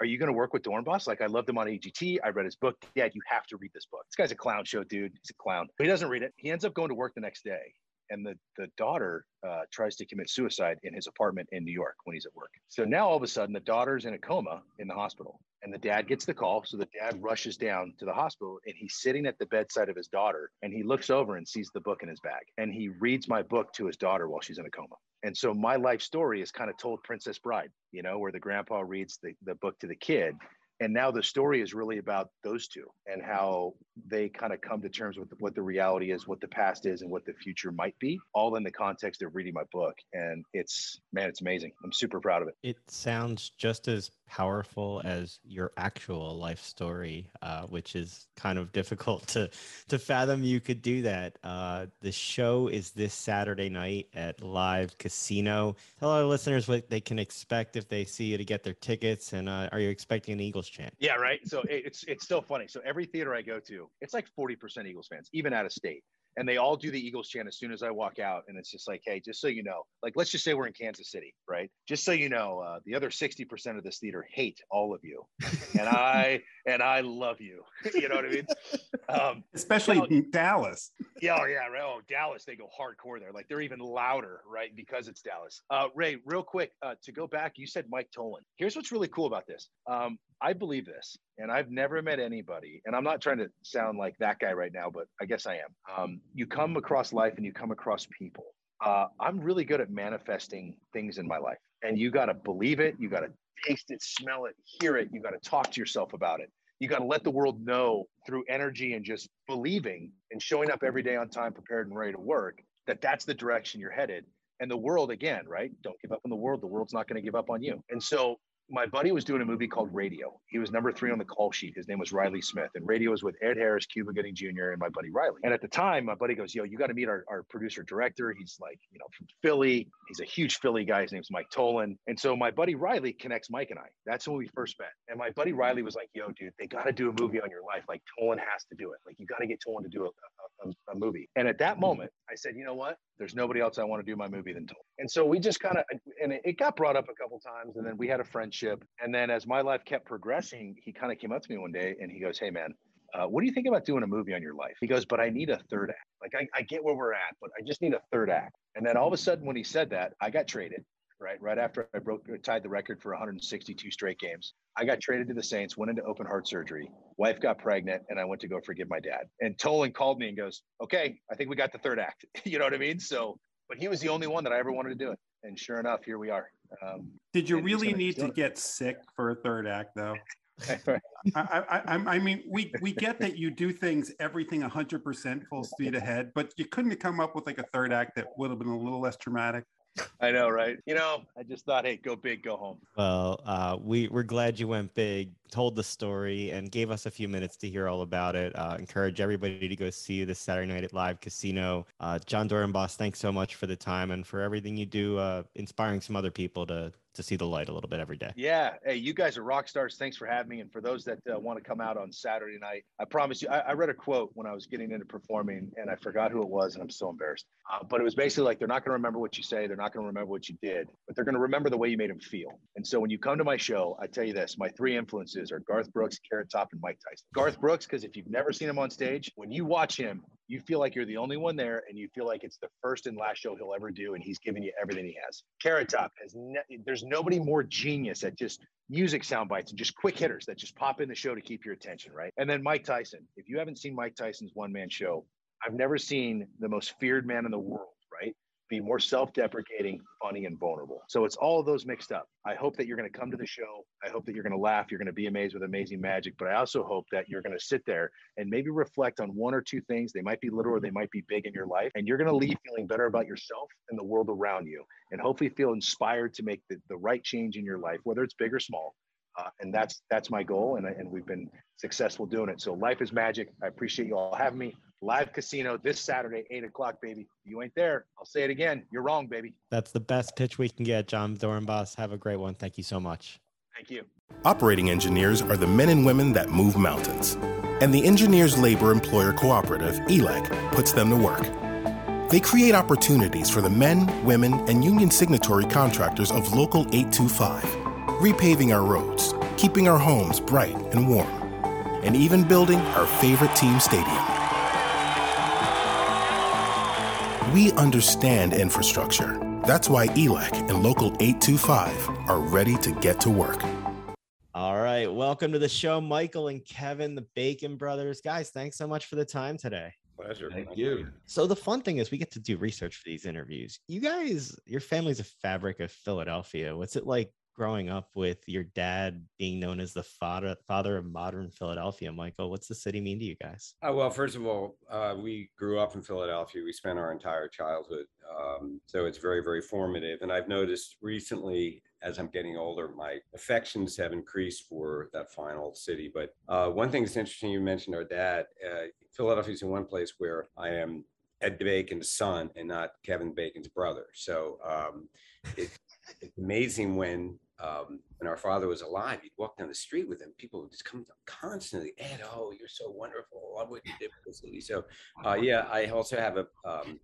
are you going to work with Dorenbos? Like, I loved him on AGT. I read his book. Dad, you have to read this book. This guy's a clown show, dude. He's a clown. But he doesn't read it. He ends up going to work the next day. And the, the daughter uh, tries to commit suicide in his apartment in New York when he's at work. So now all of a sudden, the daughter's in a coma in the hospital. And the dad gets the call. So the dad rushes down to the hospital and he's sitting at the bedside of his daughter. And he looks over and sees the book in his bag. And he reads my book to his daughter while she's in a coma. And so my life story is kind of told Princess Bride, you know, where the grandpa reads the, the book to the kid and now the story is really about those two and how they kind of come to terms with what the reality is what the past is and what the future might be all in the context of reading my book. And it's man it's amazing. I'm super proud of it. It sounds just as powerful as your actual life story uh, which is kind of difficult to to fathom you could do that uh, the show is this saturday night at live casino tell our listeners what they can expect if they see you to get their tickets and uh, are you expecting an eagles chant. Yeah, right. So it's it's still funny. So every theater I go to, it's like 40% Eagles fans, even out of state. And they all do the Eagles chant as soon as I walk out. And it's just like, hey, just so you know, like let's just say we're in Kansas City, right? Just so you know, uh, the other 60% of this theater hate all of you. And I and I love you. you know what I mean? Um, Especially in Dallas. yeah, oh, yeah, right. Oh, Dallas, they go hardcore there. Like they're even louder, right? Because it's Dallas. Uh, Ray, real quick, uh, to go back, you said Mike Tollin. Here's what's really cool about this. Um, I believe this, and I've never met anybody, and I'm not trying to sound like that guy right now, but I guess I am. Um, you come across life and you come across people. Uh, I'm really good at manifesting things in my life, and you got to believe it. You got to taste it, smell it, hear it. You got to talk to yourself about it you got to let the world know through energy and just believing and showing up every day on time prepared and ready to work that that's the direction you're headed and the world again right don't give up on the world the world's not going to give up on you and so my buddy was doing a movie called Radio. He was number three on the call sheet. His name was Riley Smith, and Radio was with Ed Harris, Cuba Gooding Jr., and my buddy Riley. And at the time, my buddy goes, "Yo, you got to meet our, our producer director. He's like, you know, from Philly. He's a huge Philly guy. His name's Mike Tollin." And so my buddy Riley connects Mike and I. That's when we first met. And my buddy Riley was like, "Yo, dude, they got to do a movie on your life. Like Tollin has to do it. Like you got to get Tollin to do a, a, a, movie." And at that moment, I said, "You know what? There's nobody else I want to do my movie than Tollin." And so we just kind of, and it, it got brought up a couple times, and then we had a and then as my life kept progressing, he kind of came up to me one day and he goes, Hey, man, uh, what do you think about doing a movie on your life? He goes, But I need a third act. Like, I, I get where we're at, but I just need a third act. And then all of a sudden, when he said that, I got traded. Right, right after I broke tied the record for 162 straight games, I got traded to the Saints, went into open heart surgery. Wife got pregnant, and I went to go forgive my dad. And Tollin called me and goes, "Okay, I think we got the third act." you know what I mean? So, but he was the only one that I ever wanted to do it, and sure enough, here we are. Um, Did you really need to get sick for a third act, though? I, I, I, I, mean, we we get that you do things everything 100% full speed ahead, but you couldn't have come up with like a third act that would have been a little less dramatic. I know, right? You know, I just thought, hey, go big, go home. Well, uh, we we're glad you went big, told the story, and gave us a few minutes to hear all about it. Uh, encourage everybody to go see you this Saturday night at Live Casino. Uh, Jon Dorenbos, thanks so much for the time and for everything you do, uh, inspiring some other people to to see the light a little bit every day. Yeah. Hey, you guys are rock stars. Thanks for having me. And for those that uh, want to come out on Saturday night, I promise you, I, I, read a quote when I was getting into performing and I forgot who it was and I'm so embarrassed. Uh, but it was basically like, they're not going to remember what you say. They're not going to remember what you did, but they're going to remember the way you made them feel. And so when you come to my show, I tell you this, my three influences are Garth Brooks, Carrot Top, and Mike Tyson. Garth Brooks, because if you've never seen him on stage, when you watch him, you feel like you're the only one there and you feel like it's the first and last show he'll ever do and he's giving you everything he has. Carrot top has ne- there's nobody more genius at just music sound bites and just quick hitters that just pop in the show to keep your attention right? And then mike tyson. If you haven't seen mike tyson's one-man show i've never seen the most feared man in the world right be more self-deprecating, funny, and vulnerable. So it's all of those mixed up. I hope that you're going to come to the show. I hope that you're going to laugh. You're going to be amazed with amazing magic. But I also hope that you're going to sit there and maybe reflect on one or two things. They might be little or they might be big in your life, and you're going to leave feeling better about yourself and the world around you, and hopefully feel inspired to make the, the right change in your life, whether it's big or small. Uh, and that's that's my goal, and, and we've been successful doing it. So life is magic. I appreciate you all having me live casino this Saturday, eight o'clock, baby. You ain't there, I'll say it again. You're wrong, baby. That's the best pitch we can get, Jon Dorenbos. Have a great one. Thank you so much. Thank you. Operating engineers are the men and women that move mountains. And the Engineers Labor Employer Cooperative, ELEC, puts them to work. They create opportunities for the men, women, and union signatory contractors of Local 825, repaving our roads, keeping our homes bright and warm, and even building our favorite team stadium. We understand infrastructure. That's why ELEC and Local 825 are ready to get to work. All right. Welcome to the show, Michael and Kevin, the Bacon Brothers. Guys, thanks so much for the time today. Pleasure. Thank you. So the fun thing is we get to do research for these interviews. You guys, your family's a fabric of Philadelphia. What's it like growing up with your dad being known as the father father of modern Philadelphia, Michael? What's the city mean to you guys? Uh, well, first of all, uh, we grew up in Philadelphia. We spent our entire childhood, um, so it's very, very formative. And I've noticed recently, as I'm getting older, my affections have increased for that final city. But uh, one thing that's interesting, you mentioned our dad. Uh, Philadelphia is in one place where I am Ed Bacon's son and not Kevin Bacon's brother. So um, it, it's amazing when um, when our father was alive, you'd walk down the street with him. People would just come constantly, Ed, oh, you're so wonderful. I love what you did city. So, uh, yeah, I also have a um,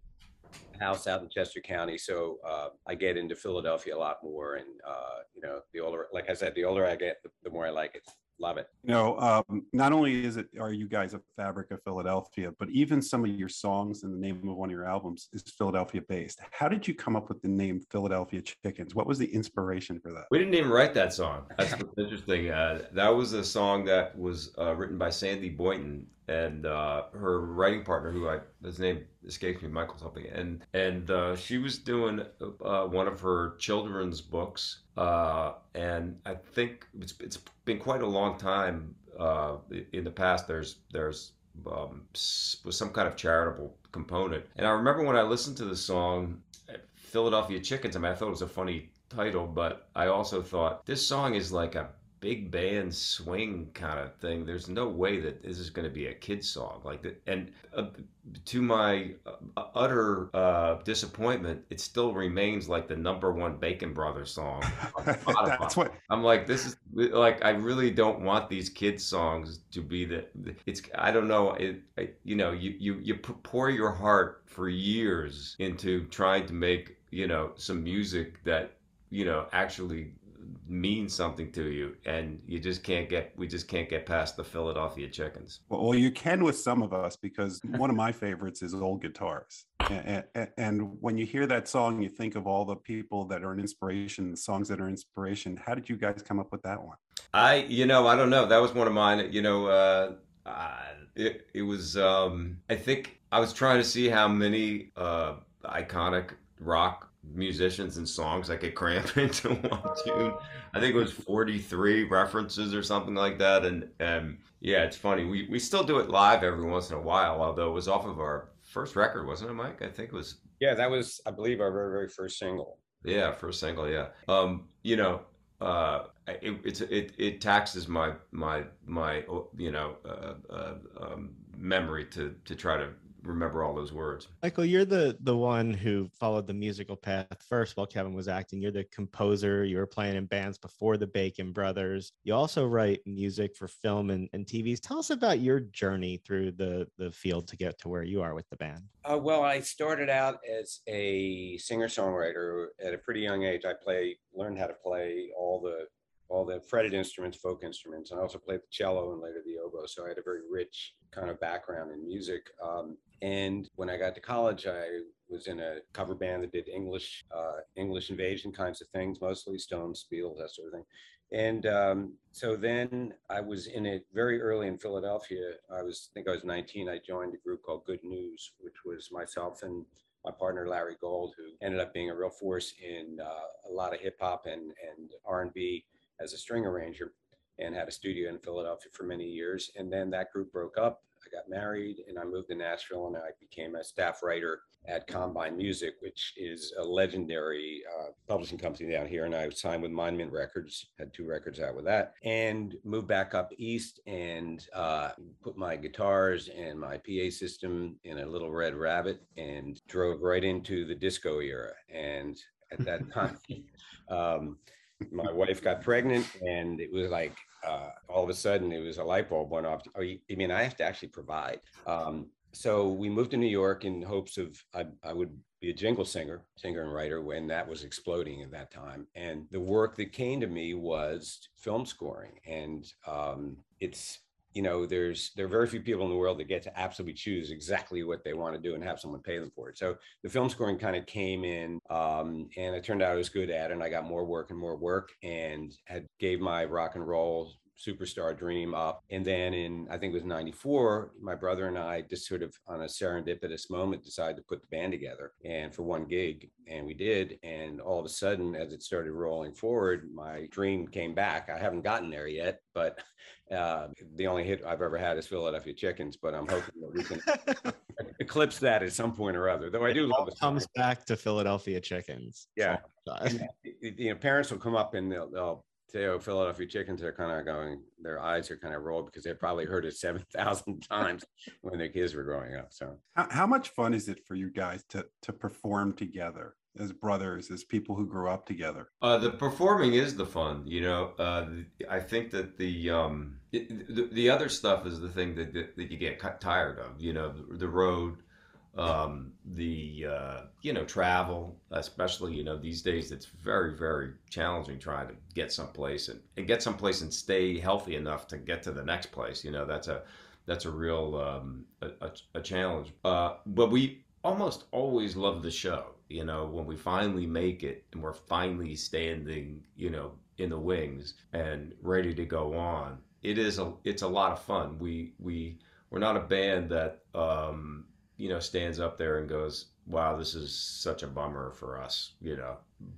house out in Chester County. So uh, I get into Philadelphia a lot more. And, uh, you know, the older, like I said, the older I get, the, the more I like it love it. You know, um, not only is it are you guys a fabric of Philadelphia, but even some of your songs and the name of one of your albums is Philadelphia based. How did you come up with the name Philadelphia Chickens? What was the inspiration for that? We didn't even write that song. That's what's interesting. Uh, that was a song that was uh, written by Sandy Boynton and uh, her writing partner, who I his name escapes me, Michael something, and and uh, she was doing uh, one of her children's books, uh, and I think it's it's been quite a long time uh, in the past. There's there's um, was some kind of charitable component, and I remember when I listened to the song Philadelphia Chickens. I mean, I thought it was a funny title, but I also thought this song is like a big band swing kind of thing. There's no way that this is going to be a kid song like that. And uh, to my uh, utter uh, disappointment, it still remains like the number one Bacon Brothers song. That's what I'm like. This is like I really don't want these kids songs to be the. It's I don't know. It, you know you you you pour your heart for years into trying to make you know some music that you know actually means something to you and you just can't get we just can't get past the philadelphia chickens. Well, well you can with some of us because one of my favorites is old guitars. And, and, and, when you hear that song you think of all the people that are an inspiration the songs that are inspiration. How did you guys come up with that one? I you know i don't know. That was one of mine you know uh, uh it, it was um i think i was trying to see how many uh iconic rock musicians and songs I could cram into one tune. I think it was 43 references or something like that. And um, yeah, it's funny. We, we still do it live every once in a while, although it was off of our first record, wasn't it, Mike? I think it was. Yeah, that was, I believe, our very, very first single. Yeah, first single. Yeah. Um, you know, uh, it, it's it it taxes my my my you know uh, uh, um, memory to to try to remember all those words. Michael, you're the the one who followed the musical path first while Kevin was acting. You're the composer. You were playing in bands before the Bacon Brothers. You also write music for film and, and TVs. Tell us about your journey through the the field to get to where you are with the band. Uh, well, I started out as a singer songwriter at a pretty young age. I play learned how to play all the all the fretted instruments, folk instruments, and I also played the cello and later the oboe. So I had a very rich kind of background in music. Um, and when I got to college, I was in a cover band that did English, uh, English invasion kinds of things, mostly Stones, Beatles, that sort of thing. And um, so then I was in it very early in Philadelphia. I was, I think I was 19. I joined a group called Good News, which was myself and my partner Larry Gold, who ended up being a real force in uh, a lot of hip hop and and R and B as a string arranger, and had a studio in Philadelphia for many years. And then that group broke up, I got married and I moved to Nashville and I became a staff writer at Combine Music, which is a legendary uh, publishing company down here. And I signed with Monument Records, had two records out with that, and moved back up east and uh, put my guitars and my PA system in a little red rabbit and drove right into the disco era. And at that time, um, my wife got pregnant and it was like uh, all of a sudden it was a light bulb went off. Oh, you, I mean, I have to actually provide. Um, so we moved to New York in hopes of I, I, would be a jingle singer, singer and writer when that was exploding at that time. And the work that came to me was film scoring, and um, it's you know, there's there are very few people in the world that get to absolutely choose exactly what they want to do and have someone pay them for it. So the film scoring kind of came in, um, and it turned out I was good at it, and I got more work and more work, and had gave my rock and roll superstar dream up. And then in, I think it was 94, my brother and I just sort of on a serendipitous moment decided to put the band together and for one gig. And we did. And all of a sudden, as it started rolling forward, my dream came back. I haven't gotten there yet, but uh, the only hit I've ever had is Philadelphia Chickens, but I'm hoping that we can eclipse that at some point or other. Though I do love it. Comes back to Philadelphia Chickens. Yeah. you know, parents will come up and they'll, they'll Teo Philadelphia chickens are kind of going, their eyes are kind of rolled because they probably heard it 7,000 times when their kids were growing up. So, how, how, much fun is it for you guys to, to perform together as brothers, as people who grew up together? Uh, the performing is the fun, you know. Uh, I think that the, um, the, the other stuff is the thing that, that, that you get tired of, you know, the, the road. Um, the uh, you know travel, especially you know these days, it's very very challenging trying to get someplace and, and get someplace and stay healthy enough to get to the next place. You know that's a that's a real um, a, a, challenge. Uh, but we almost always love the show. You know when we finally make it and we're finally standing, you know, in the wings and ready to go on. It is a it's a lot of fun. We we we're not a band that um, you know stands up there and goes wow this is such a bummer for us you know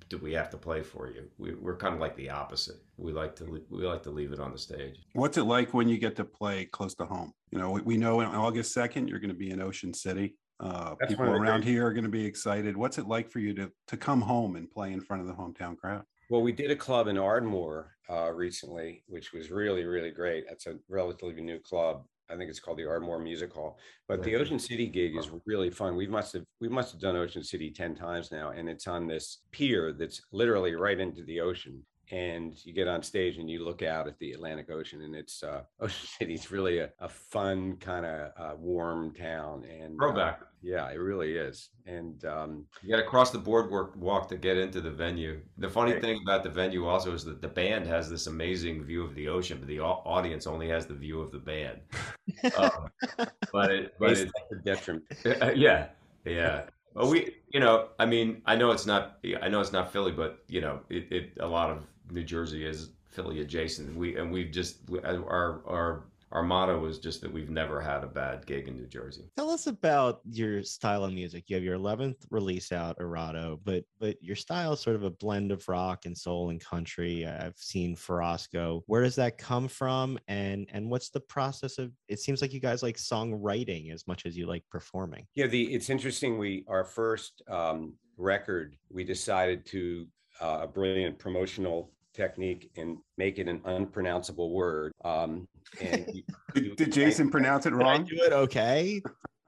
do we have to play for you? We, we're kind of like the opposite. We like to we like to leave it on the stage. What's it like when you get to play close to home? You know we, we know on august 2nd you're going to be in ocean city. Uh, people around here are going to be excited. What's it like for you to to come home and play in front of the hometown crowd? Well, we did a club in Ardmore uh, recently, which was really, really great. That's a relatively new club. I think it's called the Ardmore Music Hall. But the Ocean City gig is really fun. We must have we must have done Ocean City 10 times now. And it's on this pier that's literally right into the ocean and you get on stage and you look out at the Atlantic Ocean, and it's uh, Ocean City's really a, a fun kind of uh, warm town. And uh, throwback, uh, yeah, it really is. And um, you got to cross the boardwalk walk to get into the venue. The funny right. thing about the venue also is that the band has this amazing view of the ocean, but the audience only has the view of the band. um, but it, but it's a detriment. yeah, yeah. Well, we, you know, I mean, I know it's not, I know it's not Philly, but you know, it, it a lot of New Jersey is Philly adjacent. We and we've just our our our motto is just that we've never had a bad gig in New Jersey. Tell us about your style of music. You have your 11th release out, Errato, but but your style is sort of a blend of rock and soul and country. I've seen Ferrasco. Where does that come from? And and what's the process of? It seems like you guys like songwriting as much as you like performing. Yeah, the it's interesting. We our first um, record, we decided to uh, a brilliant promotional technique and make it an unpronounceable word. Um, and you, did, did, Jason pronounce it wrong? do it okay.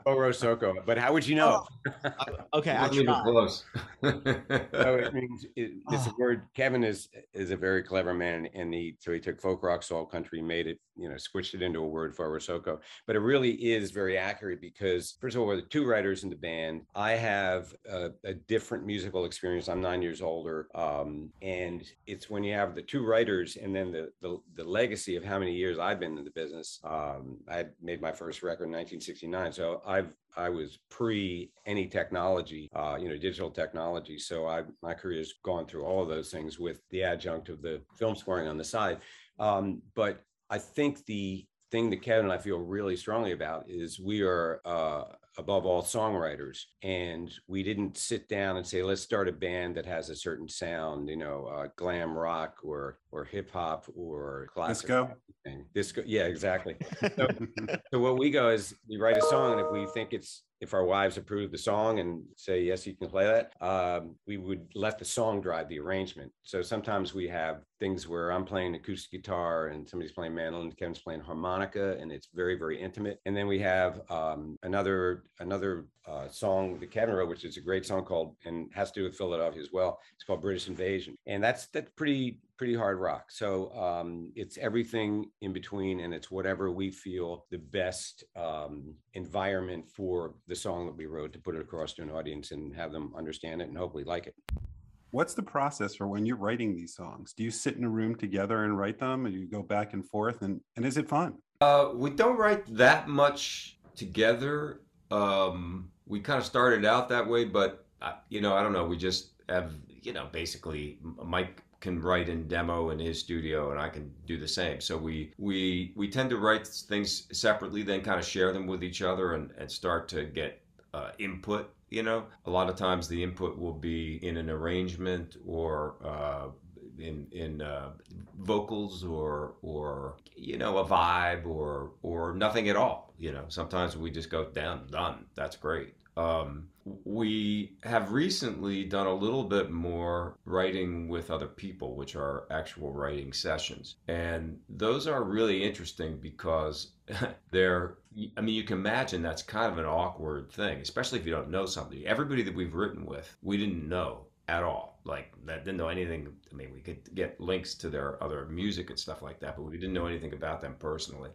Orosoko. But how would you know? Oh, okay, I tried. Close. so it means it, it's a word. Kevin is is a very clever man, and he so he took folk rock, soul country, made it, you know, switched it into a word for Orosoko. But it really is very accurate because first of all, we're the two writers in the band. I have a, a different musical experience. I'm nine years older, um, and it's when you have the two writers, and then the, the the legacy of how many years I've been in the business. Um, I made my first record in 1969, so I I've I was pre any technology, uh, you know, digital technology. So I my career has gone through all of those things with the adjunct of the film scoring on the side. Um, but I think the thing that Kevin and I feel really strongly about is we are uh, above all songwriters and we didn't sit down and say let's start a band that has a certain sound you know uh, glam rock or or hip hop or classical disco. disco yeah exactly. So, so what we go is we write a song and if we think it's if our wives approve the song and say yes you can play that um, we would let the song drive the arrangement. So sometimes we have things where i'm playing acoustic guitar and somebody's playing mandolin kevin's playing harmonica and it's very very intimate. And then we have um, another another uh, song that kevin wrote which is a great song called and has to do with philadelphia as well. It's called british invasion. And that's that's pretty pretty hard rock. So um, it's everything in between, and it's whatever we feel the best um, environment for the song that we wrote to put it across to an audience and have them understand it and hopefully like it. What's the process for when you're writing these songs? Do you sit in a room together and write them, and you go back and forth, and and is it fun? Uh, we don't write that much together. Um, we kind of started out that way, but uh, you know, I don't know. We just have you know basically Mike can write and demo in his studio and I can do the same. So we we we tend to write things separately, then kind of share them with each other and, and start to get uh, input. You know, a lot of times the input will be in an arrangement or uh, in in uh, vocals or or you know a vibe or or nothing at all. You know, sometimes we just go down done. That's great. Um, we have recently done a little bit more writing with other people, which are actual writing sessions. And those are really interesting because they're, I mean, you can imagine that's kind of an awkward thing, especially if you don't know somebody. Everybody that we've written with, we didn't know at all. Like, that didn't know anything. I mean, we could get links to their other music and stuff like that, but we didn't know anything about them personally.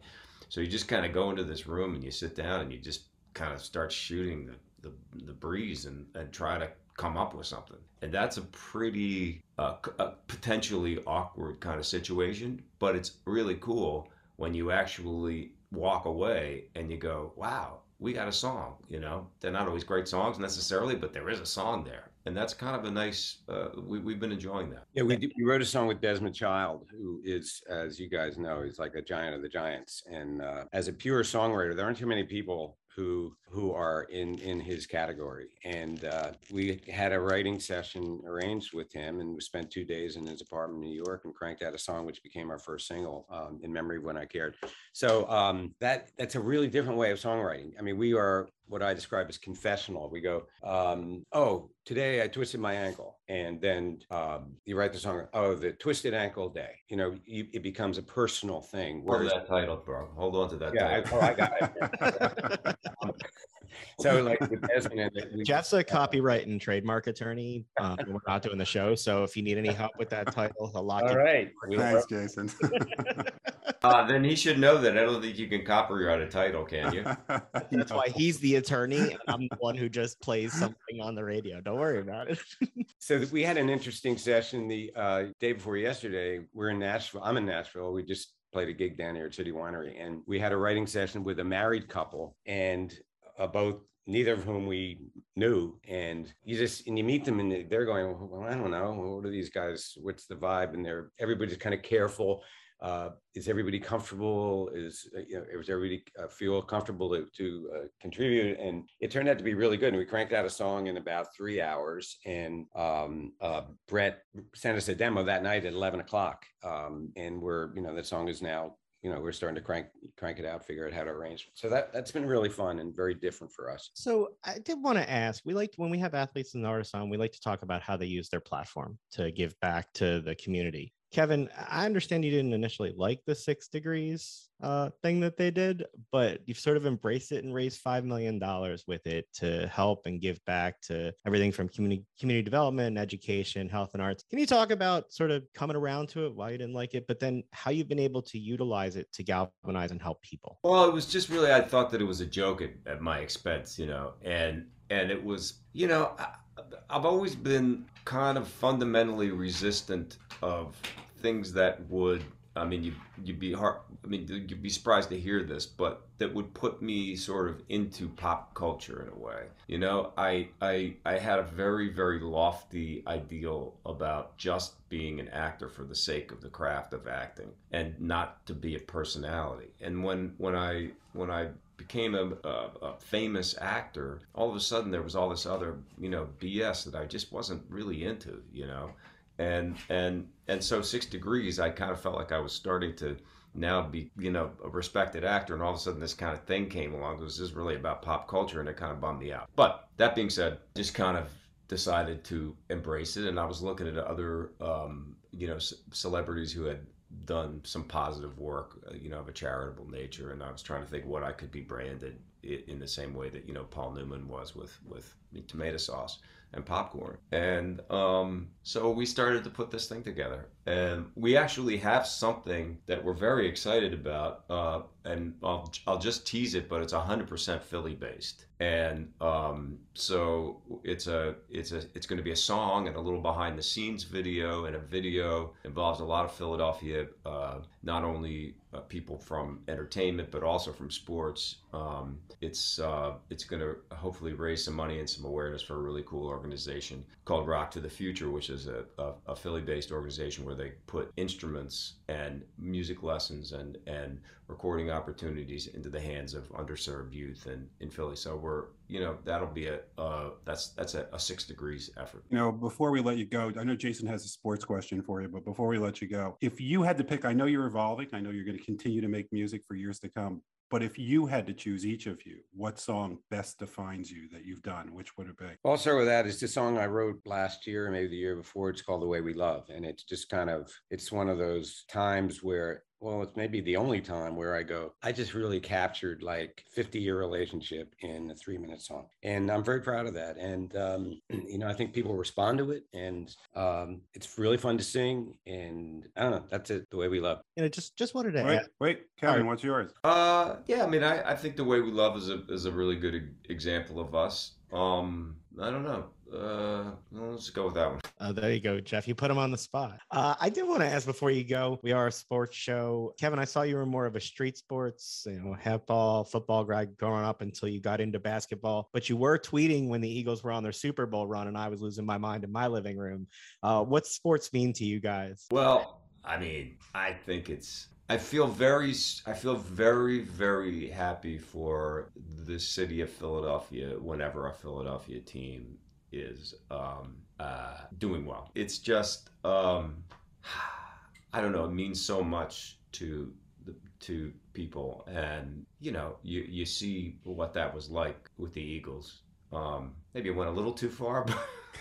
So you just kind of go into this room and you sit down and you just kind of start shooting the the the breeze and and try to come up with something. And that's a pretty uh, a potentially awkward kind of situation, but it's really cool when you actually walk away and you go, "Wow, we got a song." You know, they're not always great songs necessarily, but there is a song there, and that's kind of a nice. Uh, we, we've been enjoying that. Yeah, we, we wrote a song with Desmond Child, who is, as you guys know, he's like a giant of the giants. And uh, as a pure songwriter, there aren't too many people who who are in in his category. And uh, we had a writing session arranged with him and we spent two days in his apartment in new york and cranked out a song which became our first single um, in memory of when i cared. So um, that that's a really different way of songwriting. I mean we are what I describe as confessional. We go, um, oh, today I twisted my ankle. And then um, you write the song, oh, the twisted ankle day. You know, you, it becomes a personal thing. Whereas, Hold that title, bro. Hold on to that yeah, title. I, oh, I got it. so like with Desmond, we, Jeff's a copyright and trademark attorney. Um, we're not doing the show, so if you need any help with that title, he'll lock All it. right, thanks, Jason. uh, then he should know that I don't think you can copyright a title, can you? That's why he's the attorney, and I'm the one who just plays something on the radio. Don't worry about it. so we had an interesting session the uh, day before yesterday. We're in Nashville. I'm in Nashville. We just played a gig down here at City Winery, and we had a writing session with a married couple, and uh, both neither of whom we knew and you just and you meet them and they're going well i don't know what are these guys what's the vibe and they're everybody's kind of careful uh, is everybody comfortable? Is uh, you know is everybody uh, feel comfortable to, to uh, contribute? And it turned out to be really good and we cranked out a song in about three hours and um, uh, brett sent us a demo that night at 11 o'clock um, and we're you know the song is now you know we're starting to crank crank it out figure out how to arrange. So that that's been really fun and very different for us. So i did want to ask we like when we have athletes and artists on we like to talk about how they use their platform to give back to the community Kevin, I understand you didn't initially like the six degrees uh, thing that they did, but you've sort of embraced it and raised $5 million with it to help and give back to everything from community, community development, education, health, and arts. Can you talk about sort of coming around to it, why you didn't like it, but then how you've been able to utilize it to galvanize and help people? Well, it was just really, I thought that it was a joke at, at my expense, you know, and, and it was, you know, I, I've always been kind of fundamentally resistant of things that would I mean, you you'd be hard. I mean, you'd be surprised to hear this, but that would put me sort of into pop culture in a way. You know, I I I had a very very lofty ideal about just being an actor for the sake of the craft of acting, and not to be a personality. And when when I when I became a, a, a, famous actor, all of a sudden there was all this other, you know, BS that I just wasn't really into, you know, and and and so Six Degrees, I kind of felt like I was starting to now be, you know, a respected actor, and all of a sudden this kind of thing came along. It was just really about pop culture, and it kind of bummed me out. But that being said, just kind of decided to embrace it, and I was looking at other, um, you know, c- celebrities who had done some positive work, uh, you know, of a charitable nature, and I was trying to think what I could be branded in the same way that you know Paul Newman was with with tomato sauce and popcorn. And um, so we started to put this thing together. And we actually have something that we're very excited about. Uh, and I'll, I'll just tease it, but it's 100% Philly based. And um, so it's a it's a it's going to be a song and a little behind the scenes video and a video involves a lot of Philadelphia, uh, not only uh, people from entertainment but also from sports. Um, it's uh, it's going to hopefully raise some money and some awareness for a really cool organization called Rock to the Future, which is a, a, a Philly-based organization where they put instruments and music lessons and and recording opportunities into the hands of underserved youth in, in Philly. So we're you know that'll be a uh, that's that's a, a, six degrees effort. You know, before we let you go, I know Jason has a sports question for you, but before we let you go, if you had to pick, I know you're evolving, I know you're going to continue to make music for years to come. But if you had to choose each of you, what song best defines you that you've done? Which would it be? I'll start with that. It's the song I wrote last year, maybe the year before. It's called The Way We Love. And it's just kind of, it's one of those times where well, it's maybe the only time where I go, I just really captured like 50 year relationship in a three minute song. And I'm very proud of that. And, um, you know, I think people respond to it and um, it's really fun to sing. And I don't know, that's it, the way we love. And know, just, just wanted to wait, add. wait, Kevin, right. what's yours? Uh, yeah, I mean, I, I think the way we love is a, is a really good example of us Um, I don't know. Uh, let's go with that one. Uh, there you go, Jeff. You put him on the spot. Uh, I did want to ask before you go. We are a sports show. Kevin, I saw you were more of a street sports, you know, handball, football guy growing up until you got into basketball. But you were tweeting when the Eagles were on their Super Bowl run, and I was losing my mind in my living room. Uh, what's sports mean to you guys? Well, I mean, I think it's I feel very, I feel very, very happy for the city of Philadelphia whenever a Philadelphia team is um, uh, doing well. It's just, um, I don't know, it means so much to the to people, and you know, you you see what that was like with the Eagles. Um, maybe it went a little too far, but.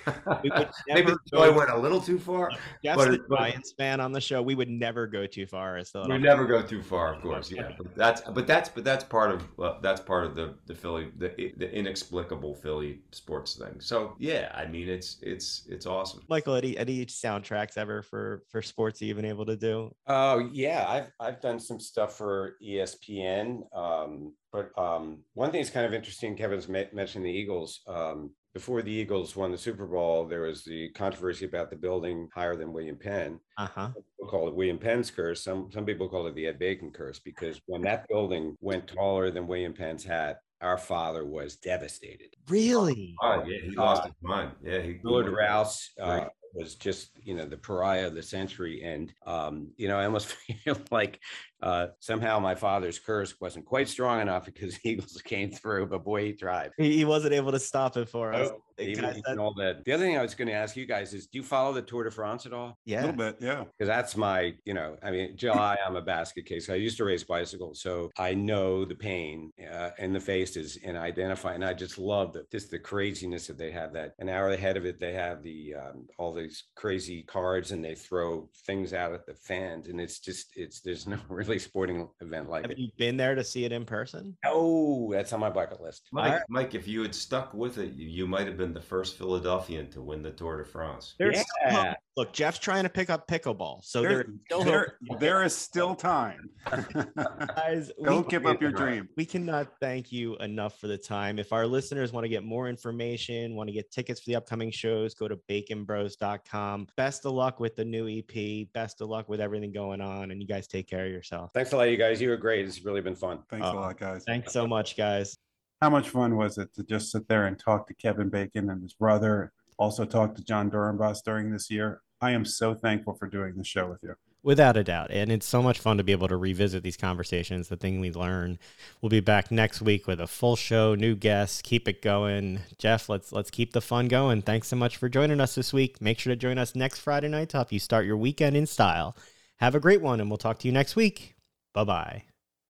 Maybe I went a little too far. Jeff's but, the Giants fan on the show. We would never go too far. As we never go too far, of course. Yeah, but that's but that's but that's part of well, that's part of the the Philly the the inexplicable Philly sports thing. So yeah, I mean it's it's it's awesome. Michael, any any soundtracks ever for for sports you've been able to do? Oh yeah, I've I've done some stuff for ESPN. Um, but um, one thing is kind of interesting. Kevin's mentioned the Eagles. Um, before the Eagles won the Super Bowl, there was the controversy about the building higher than William Penn. Uh-huh. People call it William Penn's curse. Some some people call it the Ed Bacon curse because when that building went taller than William Penn's hat, our father was devastated. Really? Oh, yeah, he lost his mind. Yeah, he Willard Rouse uh, was just you know the pariah of the century, and um, you know I almost feel like uh, somehow my father's curse wasn't quite strong enough because Eagles came through, but boy, he tried. He, wasn't able to stop it for us. Oh, even, even all that. The other thing I was going to ask you guys is, do you follow the Tour de France at all? Yeah, a little bit. Yeah, because that's my, you know, I mean, July, I'm a basket case. I used to race bicycles, so I know the pain uh, in the faces and identify. And I just love the just the craziness that they have. That an hour ahead of it, they have the um, all these crazy cards and they throw things out at the fans, and it's just it's there's no really sporting event like have it. you been there to see it in person? Oh, that's on my bucket list. Mike, right. Mike, if you had stuck with it, you, you might have been the first Philadelphian to win the Tour de France. There's yeah. Look, Jeff's trying to pick up pickleball, so there, there, there is still time. Guys, don't give up your dream. We cannot thank you enough for the time. If our listeners want to get more information, want to get tickets for the upcoming shows, go to baconbros.com. Best of luck with the new EP. Best of luck with everything going on, and you guys take care of yourself. Thanks a lot, you guys. You were great. It's really been fun. Thanks uh, a lot, guys. Thanks so much, guys. How much fun was it to just sit there and talk to Kevin Bacon and his brother? Also, talk to Jon Dorenbos during this year. I am so thankful for doing the show with you. Without a doubt. And it's so much fun to be able to revisit these conversations, the thing we learn. We'll be back next week with a full show, new guests. Keep it going. Jeff, let's let's keep the fun going. Thanks so much for joining us this week. Make sure to join us next Friday night to help you start your weekend in style. Have a great one, and we'll talk to you next week. Bye bye.